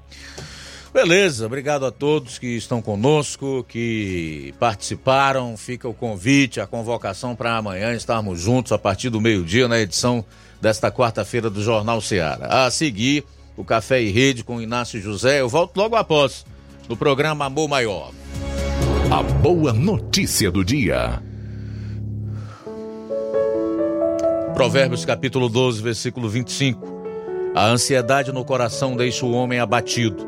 Beleza, obrigado a todos que estão conosco, que participaram. Fica o convite, a convocação para amanhã estarmos juntos a partir do meio-dia na edição desta quarta-feira do Jornal Seara. A seguir, o Café e Rede com Inácio José. Eu volto logo após no programa Amor Maior. A boa notícia do dia. Provérbios capítulo 12, versículo 25. A ansiedade no coração deixa o homem abatido,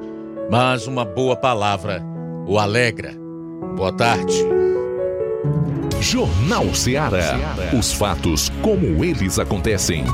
mas uma boa palavra o alegra. Boa tarde. Jornal Seara. Os fatos como eles acontecem.